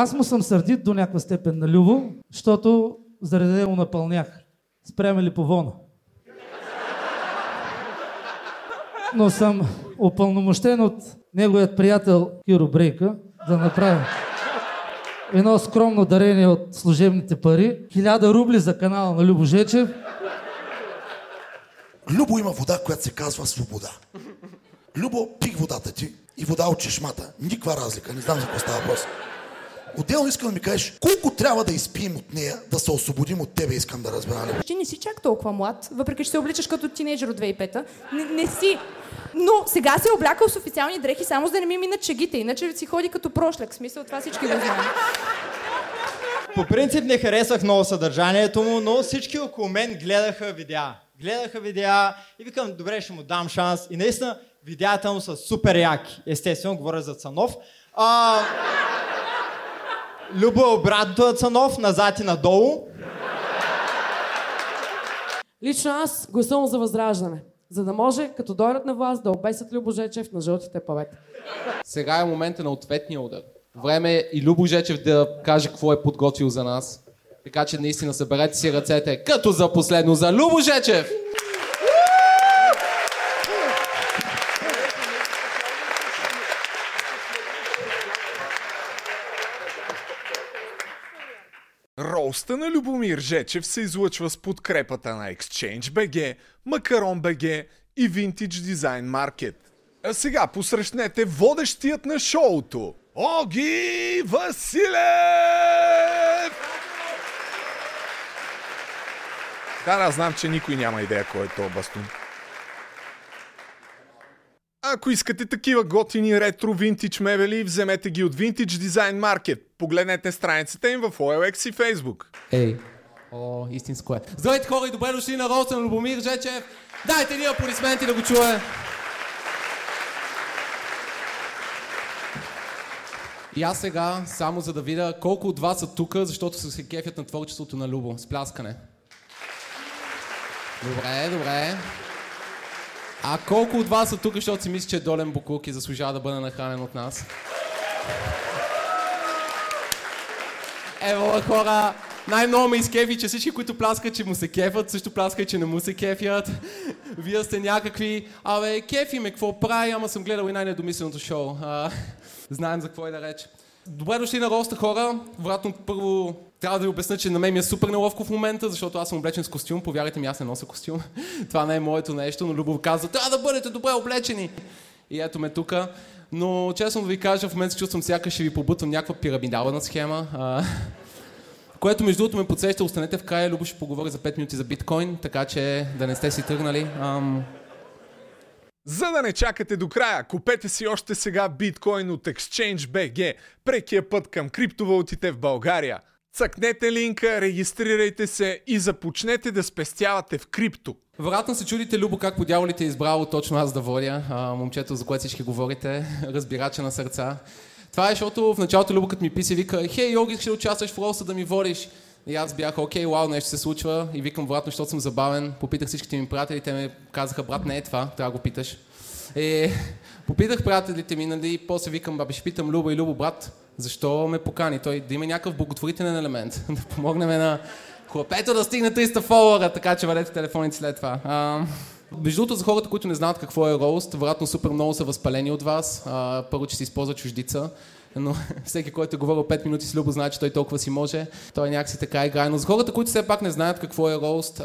Аз му съм сърдит до някаква степен на Любо, защото заради него напълнях. Спряме ли по вона. Но съм упълномощен от неговият приятел Киро Брейка да направя едно скромно дарение от служебните пари. Хиляда рубли за канала на Любо Жечев. Любо има вода, която се казва свобода. Любо, пих водата ти и вода от чешмата. Никаква разлика, не знам за какво става въпрос. Отделно искам да ми кажеш, колко трябва да изпием от нея, да се освободим от тебе, искам да разбера. Ти не си чак толкова млад, въпреки че се обличаш като тинейджър от 2005-та. Не, не си. Но сега се е облякал с официални дрехи, само за да не ми минат чегите. Иначе си ходи като прошляк. Смисъл, това всички го знаем. По принцип не харесвах много съдържанието му, но всички около мен гледаха видеа. Гледаха видеа и викам, добре, ще му дам шанс. И наистина видеята му са супер яки. Естествено, говоря за Цанов. А... Любо е обратното на Цанов, назад и надолу. Лично аз гласувам за възраждане, за да може, като дойдат на власт, да обесят Любо Жечев на жълтите павета. Сега е момента на ответния удар. Време е и Любо Жечев да каже какво е подготвил за нас. Така че наистина съберете си ръцете, като за последно за Любо Жечев! Роста на Любомир Жечев се излъчва с подкрепата на Exchange BG, Макарон BG и Vintage Design Market. А сега посрещнете водещият на шоуто Оги Василев! Да, да, знам, че никой няма идея кой е то бастун. Ако искате такива готини ретро винтидж мебели, вземете ги от Vintage Design Market. Погледнете страницата им в OLX и Facebook. Ей, о, истинско е. Здравейте хора и добре дошли на роста на Любомир Жечев. Дайте ни аплодисменти да го чуе. И аз сега, само за да видя колко от вас са тук, защото са се кефят на творчеството на Любо. С пляскане. Добре, добре. А колко от вас са тук, защото си мисли, че е долен буклук и заслужава да бъде нахранен от нас? Ево, хора, най-много ме изкефи, че всички, които пляскат, че му се кефят, също пляскат, че не му се кефят. Вие сте някакви, абе, кефи ме, какво прави, ама съм гледал и най-недомисленото шоу. А, знаем за какво е да реч. Добре дошли на роста хора. Вероятно първо трябва да ви обясня, че на мен ми е супер неловко в момента, защото аз съм облечен с костюм. Повярвайте ми, аз не нося костюм. Това не е моето нещо, но Любов казва, трябва да бъдете добре облечени. И ето ме тук. Но честно да ви кажа, в момента се чувствам сякаш ще ви побутвам някаква пирамидална схема. А, което между другото ме подсеща, останете в края, Любо ще поговори за 5 минути за биткоин, така че да не сте си тръгнали. Ам... За да не чакате до края, купете си още сега биткоин от Exchange BG, прекия път към криптовалутите в България. Цъкнете линка, регистрирайте се и започнете да спестявате в крипто. Вероятно се чудите, Любо, как по дяволите е избрало точно аз да водя, а, момчето, за което всички говорите, разбирача на сърца. Това е, защото в началото Любо, като ми писа, вика, хей, Йоги, ще участваш в роста да ми водиш. И аз бях, окей, вау, нещо се случва. И викам, вероятно, защото съм забавен. Попитах всичките ми приятели, те ми казаха, брат, не е това, трябва да го питаш. И попитах приятелите ми, нали, после викам, бабе, ще питам Любо и Любо, брат, защо ме покани? Той да има някакъв благотворителен елемент, да помогнем на хлапето да стигне 300 фолуара, така че вадете телефоните след това. А, между другото, за хората, които не знаят какво е роуст, вероятно супер много са възпалени от вас. А, първо, че се използва чуждица, но всеки, който е говорил 5 минути с Любо, знае, че той толкова си може. Той някакси така играе. Но за хората, които все пак не знаят какво е роуст,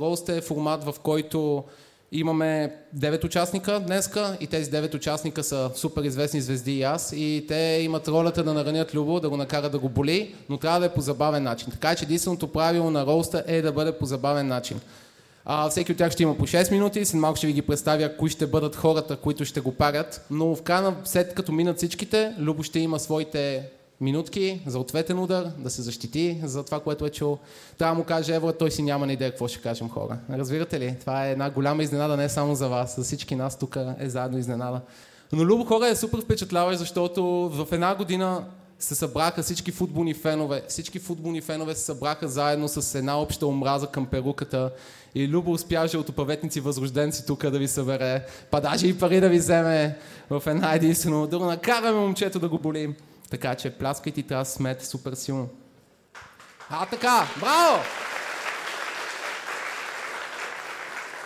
роуст е формат, в който Имаме 9 участника днеска и тези 9 участника са супер известни звезди и аз и те имат ролята да наранят Любо, да го накарат да го боли, но трябва да е по забавен начин. Така че единственото правило на роуста е да бъде по забавен начин. А, всеки от тях ще има по 6 минути, след малко ще ви ги представя кои ще бъдат хората, които ще го парят, но в края на след като минат всичките, Любо ще има своите минутки за ответен удар, да се защити за това, което е чул. Трябва му каже Евро, той си няма на идея какво ще кажем хора. Разбирате ли? Това е една голяма изненада не само за вас, за всички нас тук е заедно изненада. Но Любо хора е супер впечатляващ, защото в една година се събраха всички футболни фенове. Всички футболни фенове се събраха заедно с една обща омраза към перуката. И Любо успя жълтопаветници възрожденци тук да ви събере. Па даже и пари да ви вземе в една единствено. Да го накараме момчето да го боли. Така че пляскайте и трябва да смеете супер силно. А така, браво!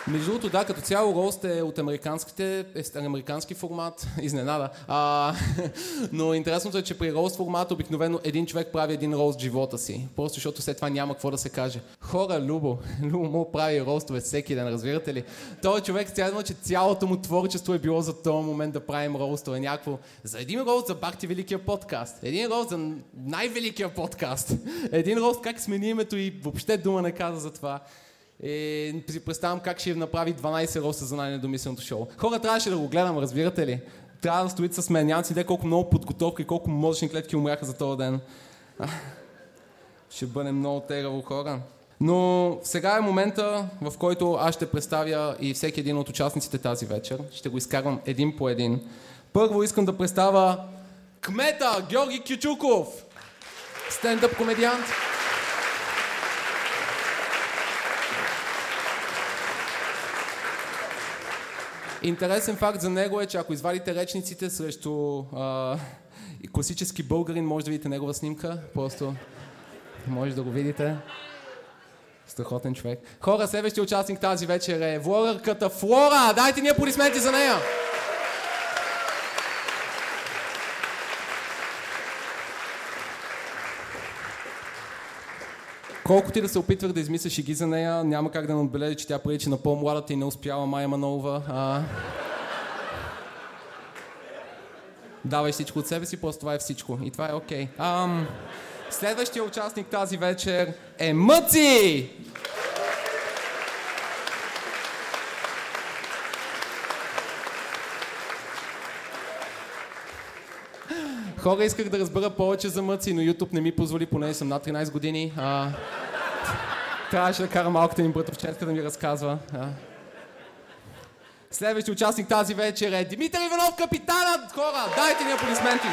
Между другото, да, като цяло рост е от американските, е американски формат, изненада. А, но интересното е, че при рост формат обикновено един човек прави един рост в живота си. Просто защото след това няма какво да се каже. Хора, Любо, Любо му прави ростове всеки ден, разбирате ли? Той човек цяло, че цялото му творчество е било за този момент да правим ростове. Някакво за един рост за Бахти Великия подкаст. Един рост за най-великия подкаст. Един рост как смени името и въобще дума не каза за това. И си представям как ще направи 12 роста за най-недомисленото шоу. Хора трябваше да го гледам, разбирате ли? Трябва да стоите с мен. Нямам си идея колко много подготовка и колко мозъчни клетки умряха за този ден. Ще бъде много тегаво хора. Но сега е момента, в който аз ще представя и всеки един от участниците тази вечер. Ще го изкарвам един по един. Първо искам да представя кмета Георги Кючуков. Стендъп комедиант. Интересен факт за него е, че ако извадите речниците срещу а, класически българин, може да видите негова снимка. Просто може да го видите. Страхотен човек. Хора, следващия участник тази вечер е влогърката Флора. Дайте ни аплодисменти за нея. Колкото и да се опитвах да измисля шеги за нея, няма как да не отбележа, че тя прилича на по-младата и не успяла Майя Манолова. А... Давай всичко от себе си, просто това е всичко. И това е окей. Okay. Ам... Следващия участник тази вечер е Мъци! Хора, исках да разбера повече за Мъци, но YouTube не ми позволи, поне съм над 13 години. А... Трябваше да кара малката ми братовчетка да ми разказва. А... Следващия участник тази вечер е Димитър Иванов, капитанът! Хора, дайте ни аплодисменти!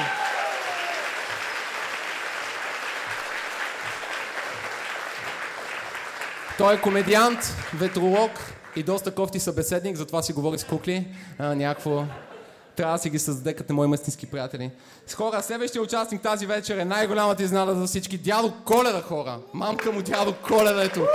Той е комедиант, ветролог и доста кофти събеседник, затова си говори с кукли. А, някакво трябва да си ги създаде като мои мъстински приятели. С хора, следващия участник тази вечер е най-голямата изнада за всички. Дядо Коледа, хора. Мамка му дядо Коледа, ето.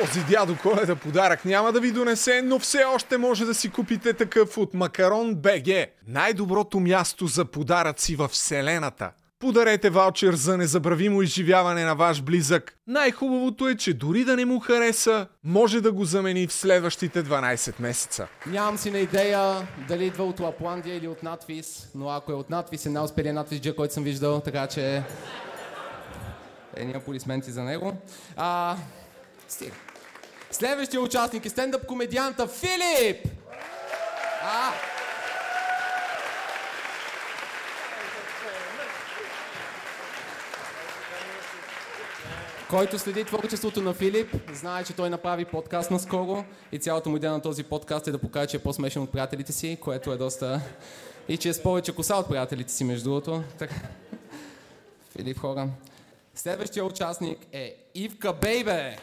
Този дядо Коледа подарък няма да ви донесе, но все още може да си купите такъв от Макарон БГ. Най-доброто място за подаръци във Вселената. Подарете ваучер за незабравимо изживяване на ваш близък. Най-хубавото е, че дори да не му хареса, може да го замени в следващите 12 месеца. Нямам си на идея дали идва от Лапландия или от надвис, но ако е от надвис, е най-успелият надвис, който съм виждал, така че... Едни аплодисменти за него. А... Стига. Следващия участник е стендъп комедианта Филип! А! Който следи творчеството на Филип, знае, че той направи подкаст наскоро и цялата му идея на този подкаст е да покаже, че е по-смешен от приятелите си, което е доста... И че е с повече коса от приятелите си, между другото. Так... Филип хора. Следващия участник е Ивка Бейбе.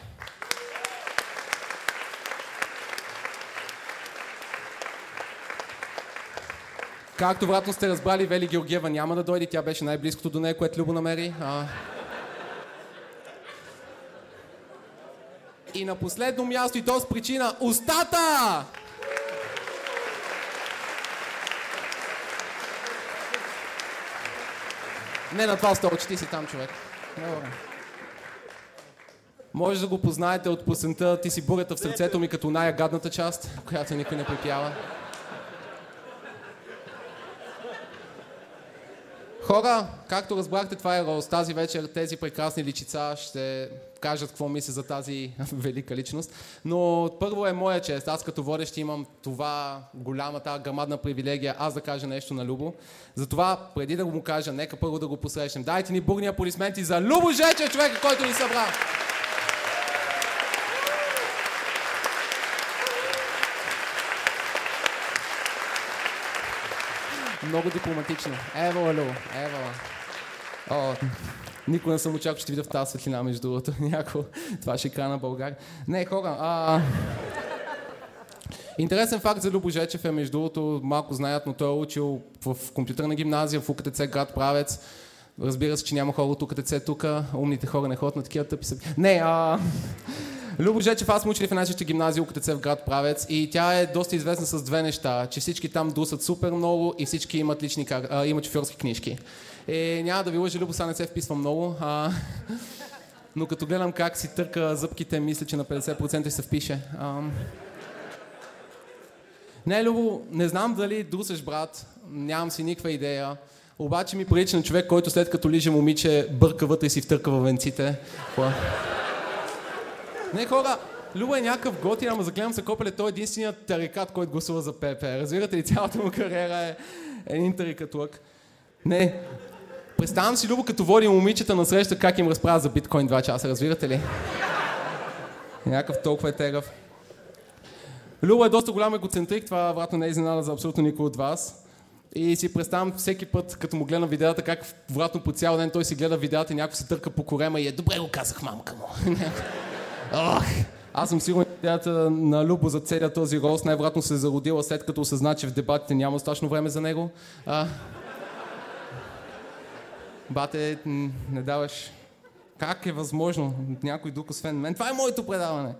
Както вратно сте разбрали, Вели Георгиева няма да дойде. Тя беше най-близкото до нея, което Любо намери. А... И на последно място и то с причина устата! Не на това столче, ти си там човек. Добре. Може да го познаете от песента Ти си бурята в сърцето ми като най-гадната част, която никой не припява. Хора, както разбрахте, това е Роуз. Тази вечер тези прекрасни личица ще кажат какво мисля за тази велика личност. Но първо е моя чест. Аз като водещ имам това голяма, тази грамадна привилегия, аз да кажа нещо на Любо. Затова, преди да го му кажа, нека първо да го посрещнем. Дайте ни бурни аплодисменти за Любо Жече, човека, който ни събра. Много дипломатично. Ева, Любо, ева. О, никога не съм очаквал, че ще видя в тази светлина, между другото. Няко. Това ще е на България. Не, хора. А... Интересен факт за Любо Жечев е, между другото, малко знаят, но той е учил в компютърна гимназия в УКТЦ град Правец. Разбира се, че няма хора от УКТЦ тук. Умните хора не ходят на такива тъпи събития. Не, а... Любо Жечев, аз съм учил в една съща гимназия УКТЦ в град Правец и тя е доста известна с две неща, че всички там дусат супер много и всички имат, лични, а, имат шофьорски книжки. Е, няма да ви лъжа, Любо са не се вписва много, а... но като гледам как си търка зъбките, мисля, че на 50% се впише. А... Не, Любо, не знам дали дусаш брат, нямам си никаква идея. Обаче ми прилича на човек, който след като лиже момиче, бърка вътре и си втърка във венците. Какво? Не, хора, Любо е някакъв готин, ама загледам се копеле, той е единственият тарикат, който гласува за ПП. Разбирате ли, цялата му кариера е един тарикатлък. Не, представям си Любо като води момичета на среща, как им разправя за биткоин 2 часа, разбирате ли? Някакъв толкова е тегъв. Любо е доста голям егоцентрик, това вратно не е изненада за абсолютно никой от вас. И си представям всеки път, като му гледам видеята, как вратно по цял ден той си гледа видеята и някой се търка по корема и е добре го казах мамка му. Ох, аз съм сигурен, че идеята на Любо за целият този рост най-вероятно се е зародила след като осъзна, че в дебатите няма достатъчно време за него. А... Бате, не даваш. Как е възможно някой друг освен мен? Това е моето предаване.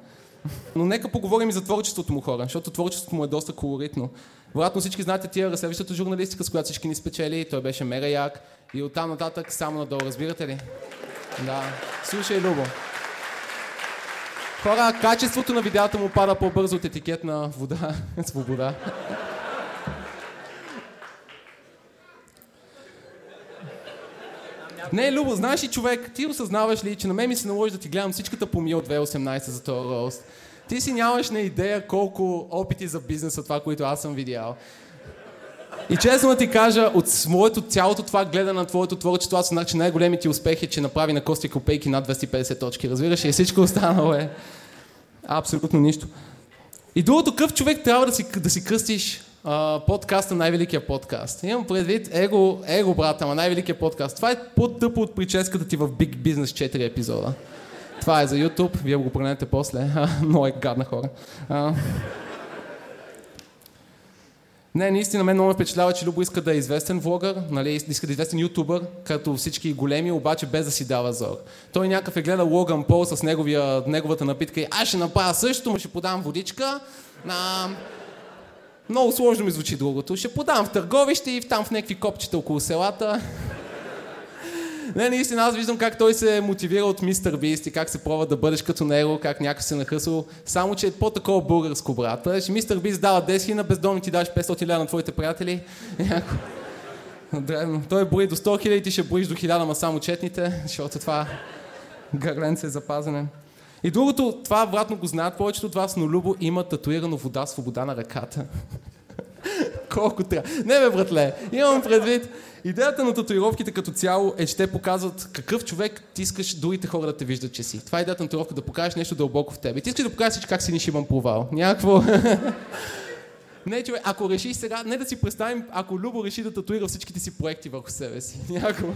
Но нека поговорим и за творчеството му хора, защото творчеството му е доста колоритно. Вероятно всички знаете тия разследващата журналистика, с която всички ни спечели. Той беше мега як. И оттам нататък само надолу, разбирате ли? Да. Слушай, Любо. Хора, качеството на видеята му пада по-бързо от етикет на вода. Свобода. Не, Любо, знаеш ли човек, ти осъзнаваш ли, че на мен ми се наложи да ти гледам всичката помия от 2018 за този рост. Ти си нямаш на идея колко опити за бизнес са това, които аз съм видял. И честно да ти кажа, от моето цялото това гледане на твоето творчество, аз знах, че най-големите успехи че направи на Кости Копейки над 250 точки. Разбираш? И всичко останало е абсолютно нищо. И другото къв човек трябва да си, да си кръстиш а, подкаста най-великия подкаст. Имам предвид его, его брат, ама най-великия подкаст. Това е по-тъпо от прическата ти в Big Business 4 епизода. Това е за YouTube, вие го погледнете после. Много е гадна хора. А... Не, наистина мен много ме впечатлява, че Любо иска да е известен влогър, нали, иска да е известен ютубър, като всички големи, обаче без да си дава зор. Той някакъв е гледал Логан Пол с неговия, неговата напитка и аз ще направя същото, ще подам водичка. А... Много сложно ми звучи другото. Ще подам в търговище и там в някакви копчета около селата. Не, наистина, аз виждам как той се мотивира от мистер Бист и как се пробва да бъдеш като него, как някой се нахъсал, само че е по-такова българско, брат. Тоест, мистер Бист дава 10 на бездомни ти даш 500 ля на твоите приятели. Древно. Той брои до 100 хиляди, ти ще броиш до 1000, ма само четните, защото това гърленце е запазене. И другото, това вратно го знаят повечето от вас, но Любо има татуирано вода, свобода на ръката. Колко трябва. Не бе, братле, имам предвид. Идеята на татуировките като цяло е, че те показват какъв човек ти искаш другите хора да те виждат, че си. Това е идеята на татуировка, да покажеш нещо дълбоко в теб. И ти искаш да покажеш как си нишиман провал. Някакво... Не, човек, ако решиш сега, не да си представим, ако Любо реши да татуира всичките си проекти върху себе си. Някакво...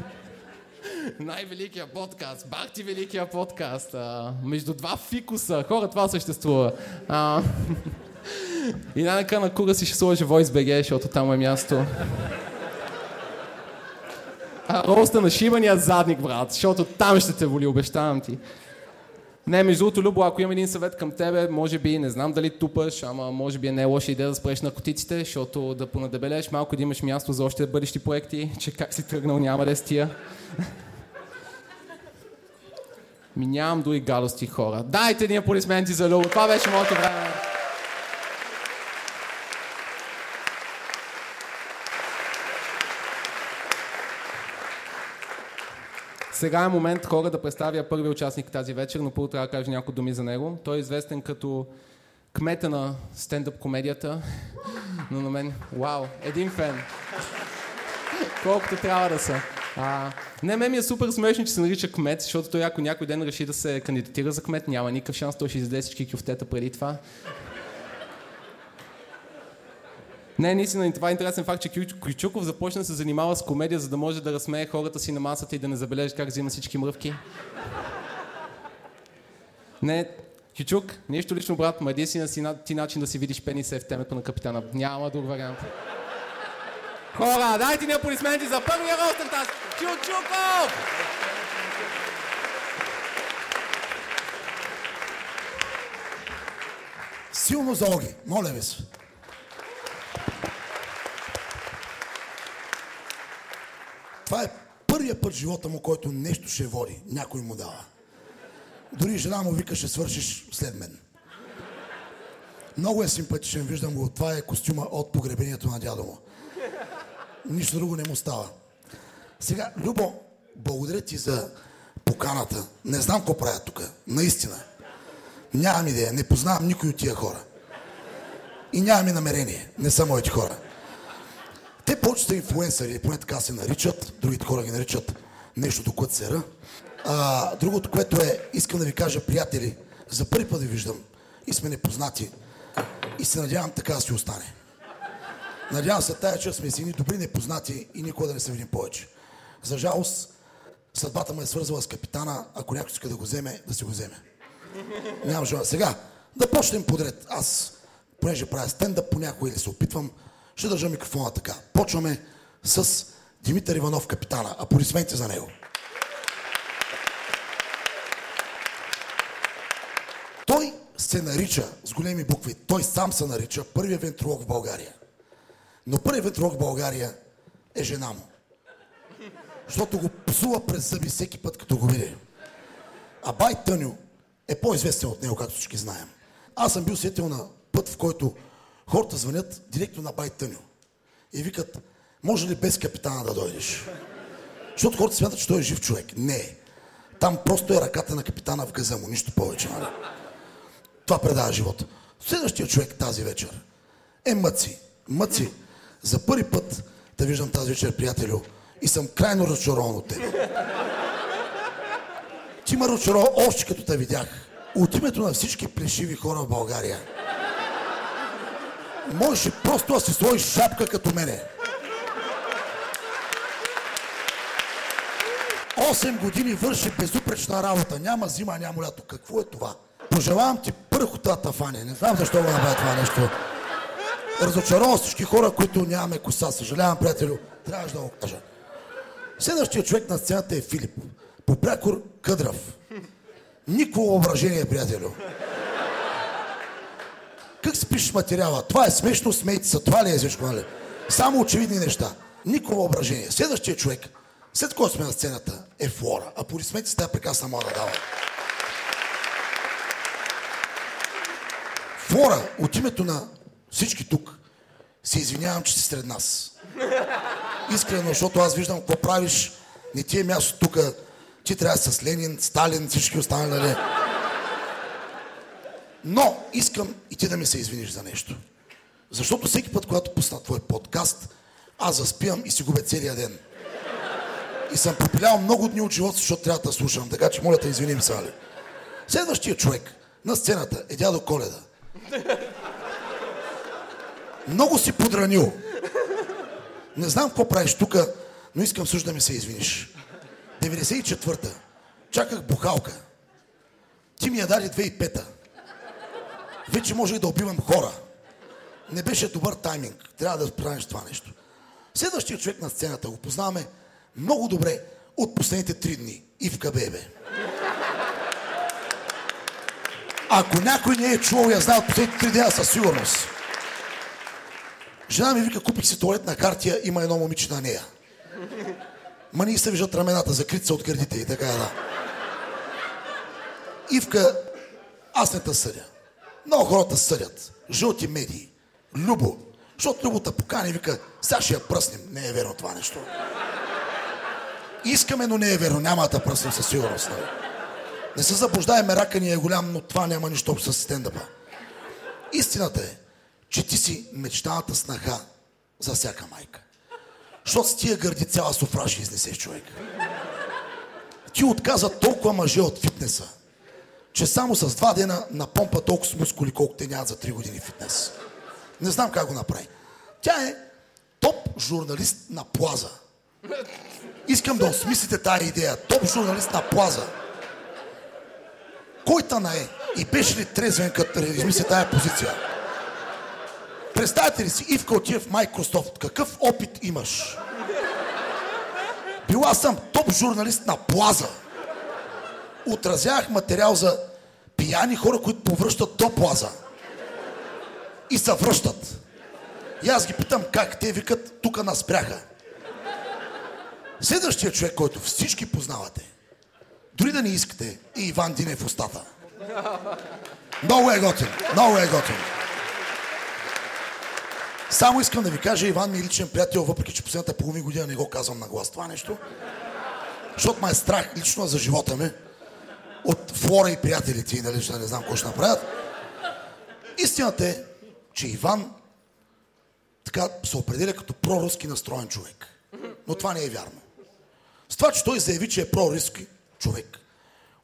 Най-великия подкаст, бах ти великия подкаст. А, между два фикуса. Хора, това съществува. А, и най-нака на кура си ще сложи VoiceBG, защото там е място. Роста на шибания задник, брат, защото там ще те воли, обещавам ти. Не, между другото, Любо, ако имам един съвет към тебе, може би, не знам дали тупаш, ама може би е не лоша идея да спреш наркотиците, защото да понадебелеш малко да имаш място за още бъдещи проекти, че как си тръгнал няма да е с дори гадости хора. Дайте ни аплодисменти за Любо. Това беше моето време. Сега е момент хора да представя първи участник тази вечер, но първо трябва да кажа няколко думи за него. Той е известен като кмета на стендъп комедията, но на мен, вау, един фен. Колкото трябва да са. А, не, мен ми е супер смешно, че се нарича кмет, защото той ако някой ден реши да се кандидатира за кмет, няма никакъв шанс, той ще издаде всички кюфтета преди това. Не, наистина, това е интересен факт, че Кючуков започна да се занимава с комедия, за да може да разсмее хората си на масата и да не забележи как взима всички мръвки. Не, Чичук, нещо лично, брат, ма единствена си на- ти начин да си видиш пениса е в темето на капитана. Няма друг вариант. Хора, дайте ни аплодисменти за първия ростен тази. Чучуков! Силно за моля ви се. Това е първият път в живота му, който нещо ще води. Някой му дава. Дори жена му вика, ще свършиш след мен. Много е симпатичен, виждам го. Това е костюма от погребението на дядо му. Нищо друго не му става. Сега, Любо, благодаря ти за поканата. Не знам какво правя тук. Наистина. Нямам идея. Не познавам никой от тия хора. И нямам и намерение. Не са моите хора. Те повече са инфлуенсъри, поне така се наричат. Другите хора ги наричат нещото, което се ра. А, другото, което е, искам да ви кажа, приятели, за първи път ви виждам и сме непознати. И се надявам така да си остане. Надявам се тая, че сме си едни добри непознати и никога да не се видим повече. За жалост, съдбата ме е свързала с капитана, ако някой иска да го вземе, да си го вземе. Нямам желание. Сега, да почнем подред. Аз, понеже правя стендъп понякога или се опитвам, ще държа микрофона така. Почваме с Димитър Иванов, капитана. Аплодисменти за него. Той се нарича, с големи букви, той сам се нарича първият вентролог в България. Но първият вентролог в България е жена му. Защото го псува през зъби всеки път, като го види. А Бай Тъню е по-известен от него, както всички знаем. Аз съм бил свидетел на път, в който хората звънят директно на Бай Тъню и викат, може ли без капитана да дойдеш? Защото хората смятат, че той е жив човек. Не. Там просто е ръката на капитана в газа му, нищо повече. Нали? Това предава живота. Следващия човек тази вечер е Мъци. Мъци, за първи път те виждам тази вечер, приятелю, и съм крайно разочарован от теб. Ти ме разочарова още като те видях. От името на всички плешиви хора в България. Можеше просто да си сложиш шапка като мене. 8 години върши безупречна работа. Няма зима, няма лято. Какво е това? Пожелавам ти пърх от тази тафания. Не знам защо го направя това нещо. Разочаровам всички хора, които нямаме коса. Съжалявам, приятелю. Трябваше да го кажа. Следващия човек на сцената е Филип. По прякор Къдрав. Никакво въображение, приятелю. Как спиш материала? Това е смешно, смейте се. Това ли е всичко, нали? Само очевидни неща. Никакво въображение. Следващия човек, след който сме на сцената, е Флора. Аплодисменти с тази прекрасна млада дава. Флора, от името на всички тук, се извинявам, че си сред нас. Искрено, защото аз виждам какво правиш. Не ти е място тук. Ти трябва с Ленин, Сталин, всички останали. Но искам и ти да ми се извиниш за нещо. Защото всеки път, когато пусна твой подкаст, аз заспивам и си губя целия ден. И съм попилял много дни от живота, защото трябва да слушам. Така че моля те, извиним се, Али. Следващия човек на сцената е дядо Коледа. Много си подранил. Не знам какво правиш тук, но искам също да ми се извиниш. 94-та. Чаках бухалка. Ти ми я даде 2005-та. Вече може и да убивам хора. Не беше добър тайминг. Трябва да правиш това нещо. Следващия човек на сцената го познаваме много добре от последните три дни. Ивка Бебе. Ако някой не е чувал, я знае от последните три дни със сигурност. Жена ми вика, купих си туалетна хартия, има едно момиче на нея. Ма ние се виждат рамената, закрити са от гърдите и така да. Ивка, аз не те съдя. Много хората съдят. Жълти медии. Любо. Защото Любо покани и вика, сега ще я пръснем. Не е верно това нещо. Искаме, но не е верно. Няма да пръснем със сигурност. нали? Не се заблуждай, мерака ни е голям, но това няма нищо общо с стендъпа. Истината е, че ти си мечтаната снаха за всяка майка. Защото с тия гърди цяла софра ще изнесеш човек. Ти отказа толкова мъже от фитнеса, че само с два дена напомпа толкова с мускули, колко те нямат за три години фитнес. Не знам как го направи. Тя е топ журналист на плаза. Искам да осмислите тази идея. Топ журналист на плаза. Кой та на е? И беше ли трезвен, като измисли тая позиция? Представете ли си, Ивка отива в Microsoft. Какъв опит имаш? Била съм топ журналист на Плаза. Отразявах материал за пияни хора, които повръщат до Плаза. И се връщат. И аз ги питам как. Те викат, тук нас спряха. Следващия човек, който всички познавате, дори да не искате, е Иван Динев устата. Много е готин. Много е готин. Само искам да ви кажа, Иван ми е личен приятел, въпреки че последната половин година не го казвам на глас това нещо. Защото ме е страх лично за живота ми. От Флора и приятелите, и нали, ще не знам какво ще направят. Истината е, че Иван така се определя като проруски настроен човек. Но това не е вярно. С това, че той заяви, че е проруски човек,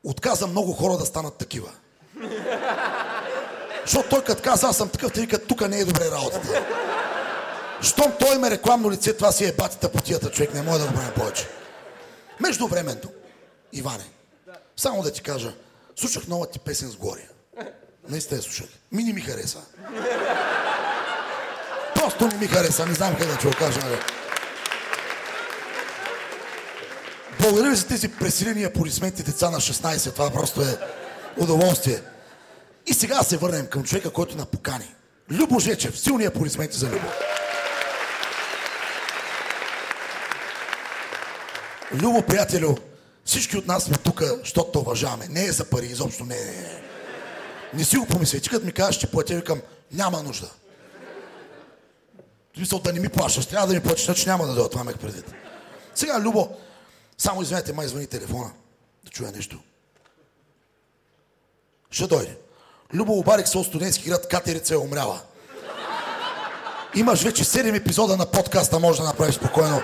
отказа много хора да станат такива. Защото той като каза, аз съм такъв, те викат, тук не е добре работата. Щом той има рекламно лице, това си е батята потията, човек, не може да го правим повече. Между времето, Иване, само да ти кажа, слушах нова ти песен с Гория. Наистина я слушах. Мини ми хареса. Просто не ми хареса, не знам как да ти го кажа. Нали. Благодаря ви за тези пресилени аплодисменти деца на 16. Това просто е удоволствие. И сега се върнем към човека, който на покани. Любо Жечев. Силни аплодисменти за Любо. Любо, приятелю, всички от нас сме тук, защото те уважаваме. Не е за пари, изобщо не е. Не си го помисли. Ти като ми кажеш, че платя, викам, няма нужда. В смисъл да не ми плащаш, трябва да ми платиш, значи няма да дойда, това ме предвид. Сега, Любо, само извинете, май звъни телефона, да чуя нещо. Ще дойде. Любо обарих се от студентски град, катерица е умряла. Имаш вече 7 епизода на подкаста, може да направиш спокойно.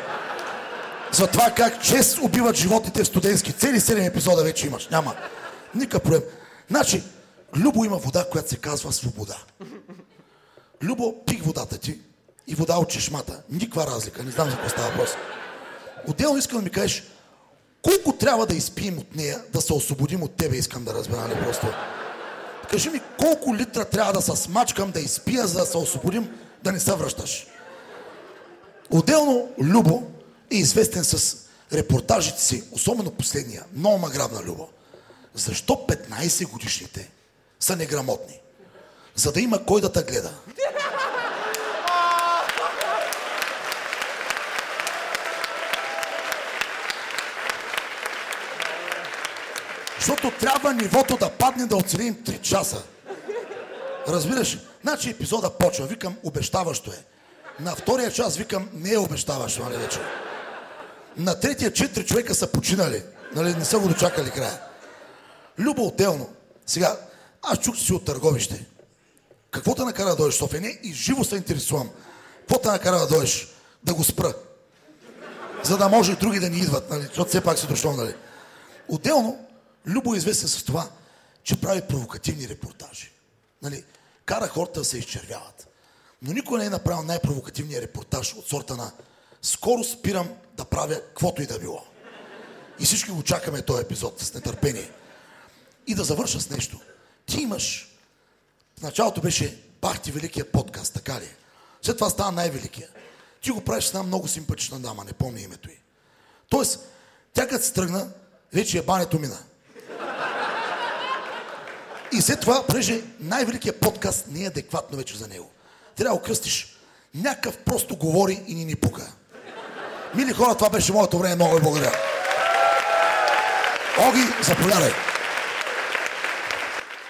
За това как чест убиват животите в студентски. Цели 7 епизода вече имаш. Няма. Никакъв проблем. Значи, Любо има вода, която се казва свобода. Любо, пих водата ти и вода от чешмата. Никаква разлика. Не знам за какво става въпрос. Отделно искам да ми кажеш, колко трябва да изпием от нея, да се освободим от тебе, искам да разбера, не просто. Кажи ми, колко литра трябва да се смачкам, да изпия, за да се освободим, да не се връщаш. Отделно, Любо е известен с репортажите си, особено последния, много ма грабна Любо. Защо 15 годишните са неграмотни? За да има кой да те гледа. Защото трябва нивото да падне да оценим 3 часа. Разбираш? Значи епизода почва. Викам, обещаващо е. На втория час викам, не е обещаващо, нали вече. На третия четири човека са починали. Нали, не са го дочакали края. Любо отделно. Сега, аз чух си от търговище. Какво те накара да дойдеш в? Не, и живо се интересувам. Какво те накара да дойдеш? Да го спра. За да може други да ни идват, нали? Защото все пак си дошъл, нали? Отделно, Любо е известен с това, че прави провокативни репортажи. Нали? Кара хората да се изчервяват. Но никой не е направил най-провокативния репортаж от сорта на скоро спирам да правя каквото и да било. И всички го чакаме този епизод с нетърпение. И да завърша с нещо. Ти имаш... В началото беше бах ти великия подкаст, така ли? След това става най-великия. Ти го правиш с една много симпатична дама, не помня името й. Тоест, тя като се тръгна, вече е бането мина. И след това, понеже най-великият подкаст не е адекватно вече за него. Трябва да кръстиш. Някакъв просто говори и ни ни пука. Мили хора, това беше моето време. Много ви благодаря. Оги, заповядай.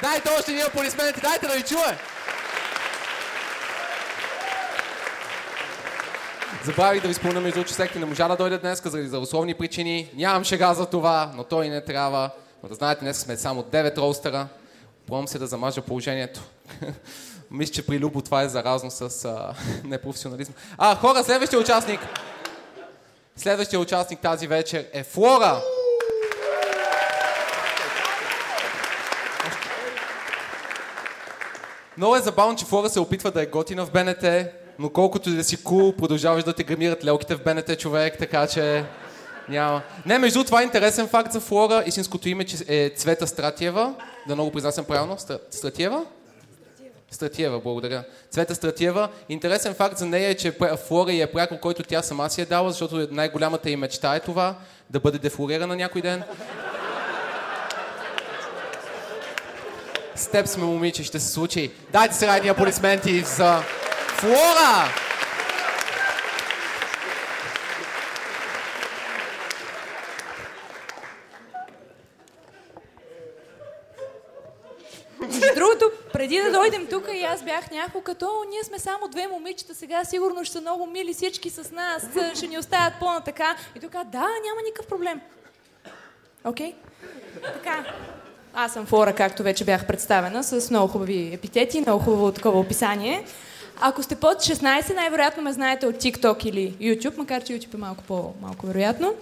Дайте още един аплодисменти, дайте да ви чуе! Забравих да ви спомня между че Секти не можа да дойде днес заради здравословни причини. Нямам шега за това, но той не трябва. Но да знаете, днес сме само 9 роустера. Пробвам се да замажа положението. Мисля, че при Любо това е заразно с а, непрофесионализм. А, хора, следващия участник. Следващия участник тази вечер е Флора. Много е забавно, че Флора се опитва да е готина в БНТ, но колкото и да си кул, продължаваш да те грамират лелките в БНТ човек, така че Няма. Не, между това е интересен факт за Флора. Истинското име е Цвета Стратиева. Да много произнасям правилно. Стра... Стратиева? Стратиева, благодаря. Цвета Стратиева. Интересен факт за нея е, че Флора е прякор, който тя сама си е дала, защото най-голямата й мечта е това, да бъде дефлорирана някой ден. С теб сме момиче, ще се случи. Дайте сега едни аплодисменти за Флора! Между другото, преди да дойдем тук и аз бях някакво като, «О, ние сме само две момичета, сега сигурно ще са много мили всички с нас, ще ни оставят по-натака. И тук, да, няма никакъв проблем. Окей? Така. Аз съм Флора, както вече бях представена, с много хубави епитети, много хубаво такова описание. Ако сте под 16, най-вероятно ме знаете от TikTok или YouTube, макар че YouTube е малко по-малко вероятно.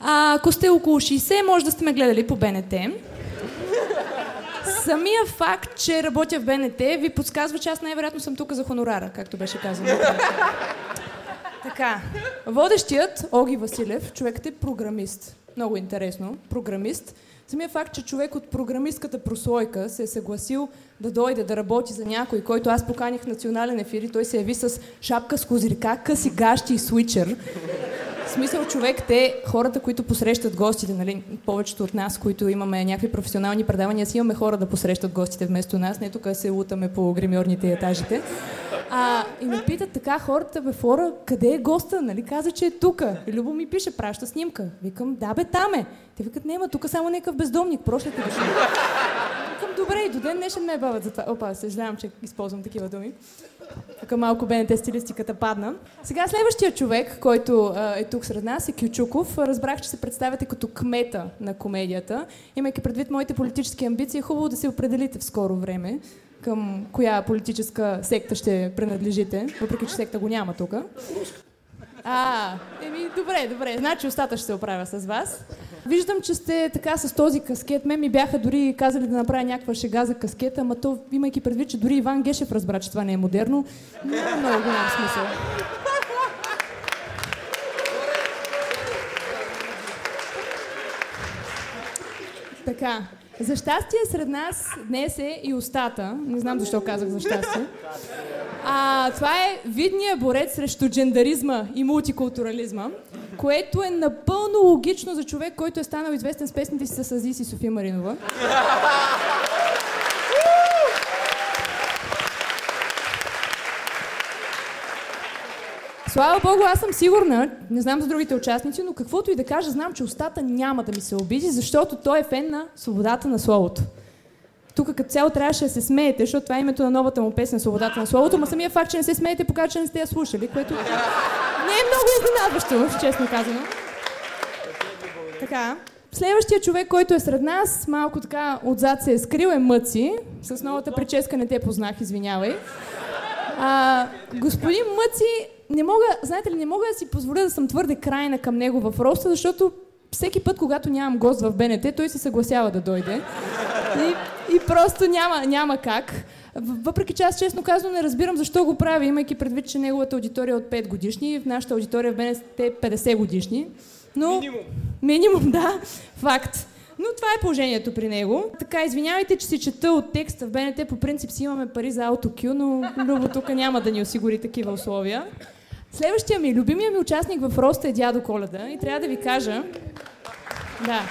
А, ако сте около 60, може да сте ме гледали по БНТ. Самия факт, че работя в БНТ, ви подсказва, че аз най-вероятно съм тук за хонорара, както беше казано. така, водещият Оги Василев, човекът е програмист. Много интересно, програмист. Самия факт, че човек от програмистката прослойка се е съгласил да дойде да работи за някой, който аз поканих национален ефир и той се яви с шапка с козирка, къси гащи и свичър. В смисъл човек, те, хората, които посрещат гостите, нали, повечето от нас, които имаме някакви професионални предавания, си имаме хора да посрещат гостите вместо нас, не тук се лутаме по гримьорните етажите. А, и ме питат така хората, бе, Флора, къде е госта? Нали, каза, че е тука. И Любо ми пише, праща снимка. Викам, да бе, там е. Те викат, няма, тук само някакъв бездомник, прошлете дошли. Викам, добре, и до ден днешен ме е бават за това. Опа, съжалявам, че използвам такива думи. Тук малко БНТ стилистиката падна. Сега следващия човек, който а, е тук сред нас, е Кючуков. Разбрах, че се представяте като кмета на комедията. Имайки предвид моите политически амбиции, е хубаво да се определите в скоро време към коя политическа секта ще принадлежите, въпреки че секта го няма тук. А, еми, добре, добре. Значи устата ще се оправя с вас. Виждам, че сте така с този каскет. Ме ми бяха дори казали да направя някаква шега за каскета, ама то, имайки предвид, че дори Иван Гешев разбра, че това не е модерно, няма много голям смисъл. Така, за щастие сред нас днес е и устата. Не знам защо казах за щастие. А, това е видният борец срещу джендаризма и мултикултурализма, което е напълно логично за човек, който е станал известен с песните си с Азис и София Маринова. Слава Богу, аз съм сигурна, не знам за другите участници, но каквото и да кажа, знам, че устата няма да ми се обиди, защото той е фен на свободата на словото. Тук като цяло трябваше да се смеете, защото това е името на новата му песен Свободата на словото, но самия факт, че не се смеете, показва, че не сте я слушали, което не е много изненадващо, честно казано. Така. Следващия човек, който е сред нас, малко така отзад се е скрил, е Мъци. С новата прическа не те познах, извинявай. А, господин Мъци, не мога, знаете ли, не мога да си позволя да съм твърде крайна към него в роста, защото всеки път, когато нямам гост в БНТ, той се съгласява да дойде. И, и просто няма, няма как. Въпреки че аз честно казвам не разбирам защо го прави, имайки предвид, че неговата аудитория е от 5 годишни, в нашата аудитория в БНТ е 50 годишни. Но... Минимум. Минимум, да. Факт. Но това е положението при него. Така, извинявайте, че си чета от текста в БНТ. По принцип си имаме пари за AutoQ, но Любо тук няма да ни осигури такива условия. Следващия ми, любимия ми участник в Роста е дядо Коледа и трябва да ви кажа... Да.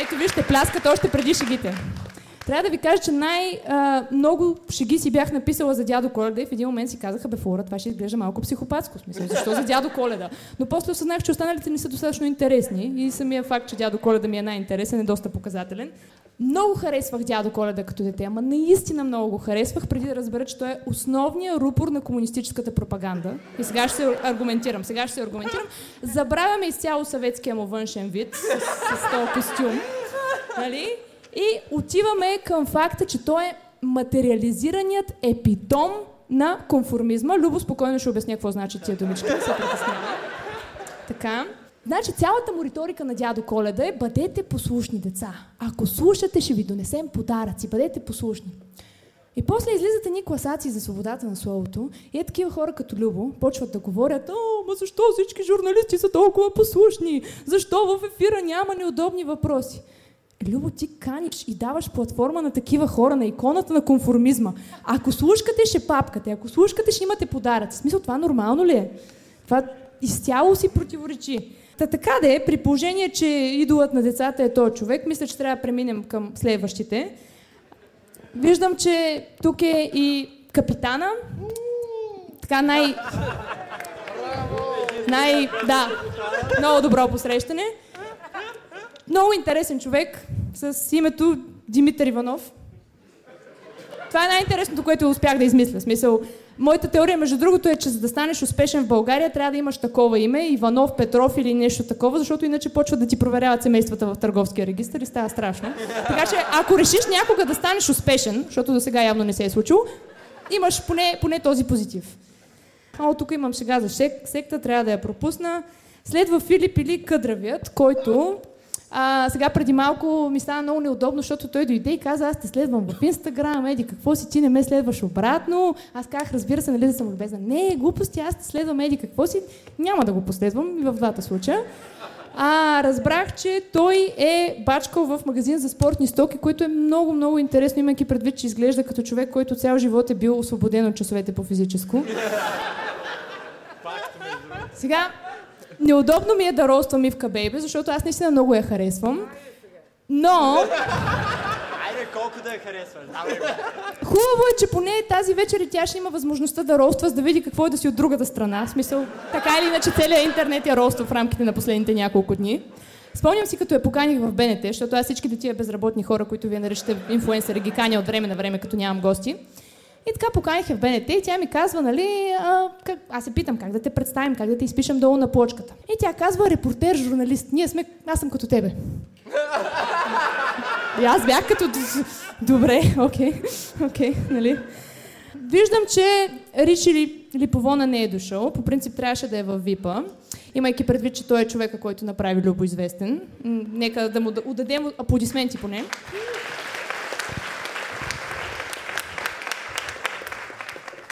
Ето вижте, пляскат още преди шегите. Трябва да ви кажа, че най-много шеги си бях написала за дядо Коледа и в един момент си казаха, бе, Флора, това ще изглежда малко психопатско. Смисъл, защо за дядо Коледа? Но после осъзнах, че останалите не са достатъчно интересни и самия факт, че дядо Коледа ми е най-интересен е доста показателен. Много харесвах дядо Коледа като дете, ама наистина много го харесвах, преди да разбера, че той е основният рупор на комунистическата пропаганда. И сега ще се аргументирам. Сега ще се аргументирам. Забравяме изцяло съветския му външен вид с, с този костюм. Нали? И отиваме към факта, че той е материализираният епитом на конформизма. Любо спокойно ще обясня какво значи тия думички. Се притеснявай. Така. Значи цялата му риторика на дядо Коледа е бъдете послушни деца. Ако слушате, ще ви донесем подаръци. Бъдете послушни. И после излизат едни класации за свободата на словото и е такива хора като Любо почват да говорят, о, ма защо всички журналисти са толкова послушни? Защо в ефира няма неудобни въпроси? Любо, ти каниш и даваш платформа на такива хора, на иконата на конформизма. Ако слушкате, ще папкате. Ако слушкате, ще имате подаръци. В смисъл, това нормално ли е? Това изцяло си противоречи. Та така да е, при положение, че идолът на децата е този човек, мисля, че трябва да преминем към следващите. Виждам, че тук е и капитана. Така най... Най... Да, много добро посрещане. Много интересен човек с името Димитър Иванов. Това е най-интересното, което успях да измисля. Смисъл, моята теория, между другото, е, че за да станеш успешен в България, трябва да имаш такова име, Иванов, Петров или нещо такова, защото иначе почват да ти проверяват семействата в търговския регистр и става страшно. Така че, ако решиш някога да станеш успешен, защото до сега явно не се е случило, имаш поне, поне този позитив. О, тук имам сега за сек, секта, трябва да я пропусна. Следва Филип или Къдравият, който а, сега преди малко ми стана много неудобно, защото той дойде и каза, аз те следвам в Инстаграм, еди, какво си ти не ме следваш обратно. Аз казах, разбира се, нали да съм любезна. Не, глупости, аз те следвам, еди, какво си. Няма да го последвам и в двата случая. А, разбрах, че той е бачкал в магазин за спортни стоки, което е много, много интересно, имайки предвид, че изглежда като човек, който цял живот е бил освободен от часовете по физическо. Сега, Неудобно ми е да роствам Ивка Бейбе, защото аз наистина много я харесвам. Но... Айде, колко да я харесваш. Хубаво е, че поне тази вечер и тя ще има възможността да роства, за да види какво е да си от другата страна. В смисъл, така или иначе целият интернет я роства в рамките на последните няколко дни. Спомням си, като я поканих в БНТ, защото аз всички тия безработни хора, които вие наричате инфуенсери, ги каня от време на време, като нямам гости. И така поканих я в БНТ и тя ми казва, нали, а, как, аз се питам как да те представим, как да те изпишем долу на плочката. И тя казва, репортер, журналист, ние сме, аз съм като тебе. И аз бях като, добре, окей, okay, окей, okay, нали. Виждам, че Ричи Липовона не е дошъл. По принцип трябваше да е в ВИПа, имайки предвид, че той е човека, който направи Любо известен. Нека да му дадем аплодисменти поне.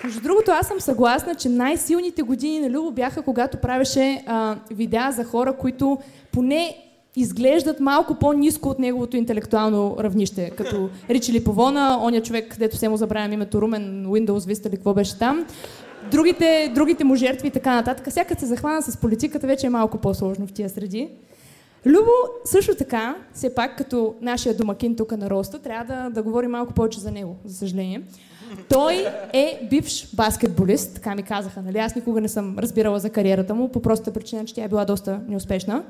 Между другото, аз съм съгласна, че най-силните години на Любо бяха, когато правеше а, видеа за хора, които поне изглеждат малко по-низко от неговото интелектуално равнище, като Ричи Липовона, оня човек, където се му забравям името Румен, Windows Vista или какво беше там, другите, другите му жертви и така нататък. Всяка се захвана с политиката, вече е малко по-сложно в тия среди. Любо също така, все пак като нашия домакин тук на Роста, трябва да, да говори малко повече за него, за съжаление. Той е бивш баскетболист, така ми казаха, нали? Аз никога не съм разбирала за кариерата му, по простата причина, че тя е била доста неуспешна.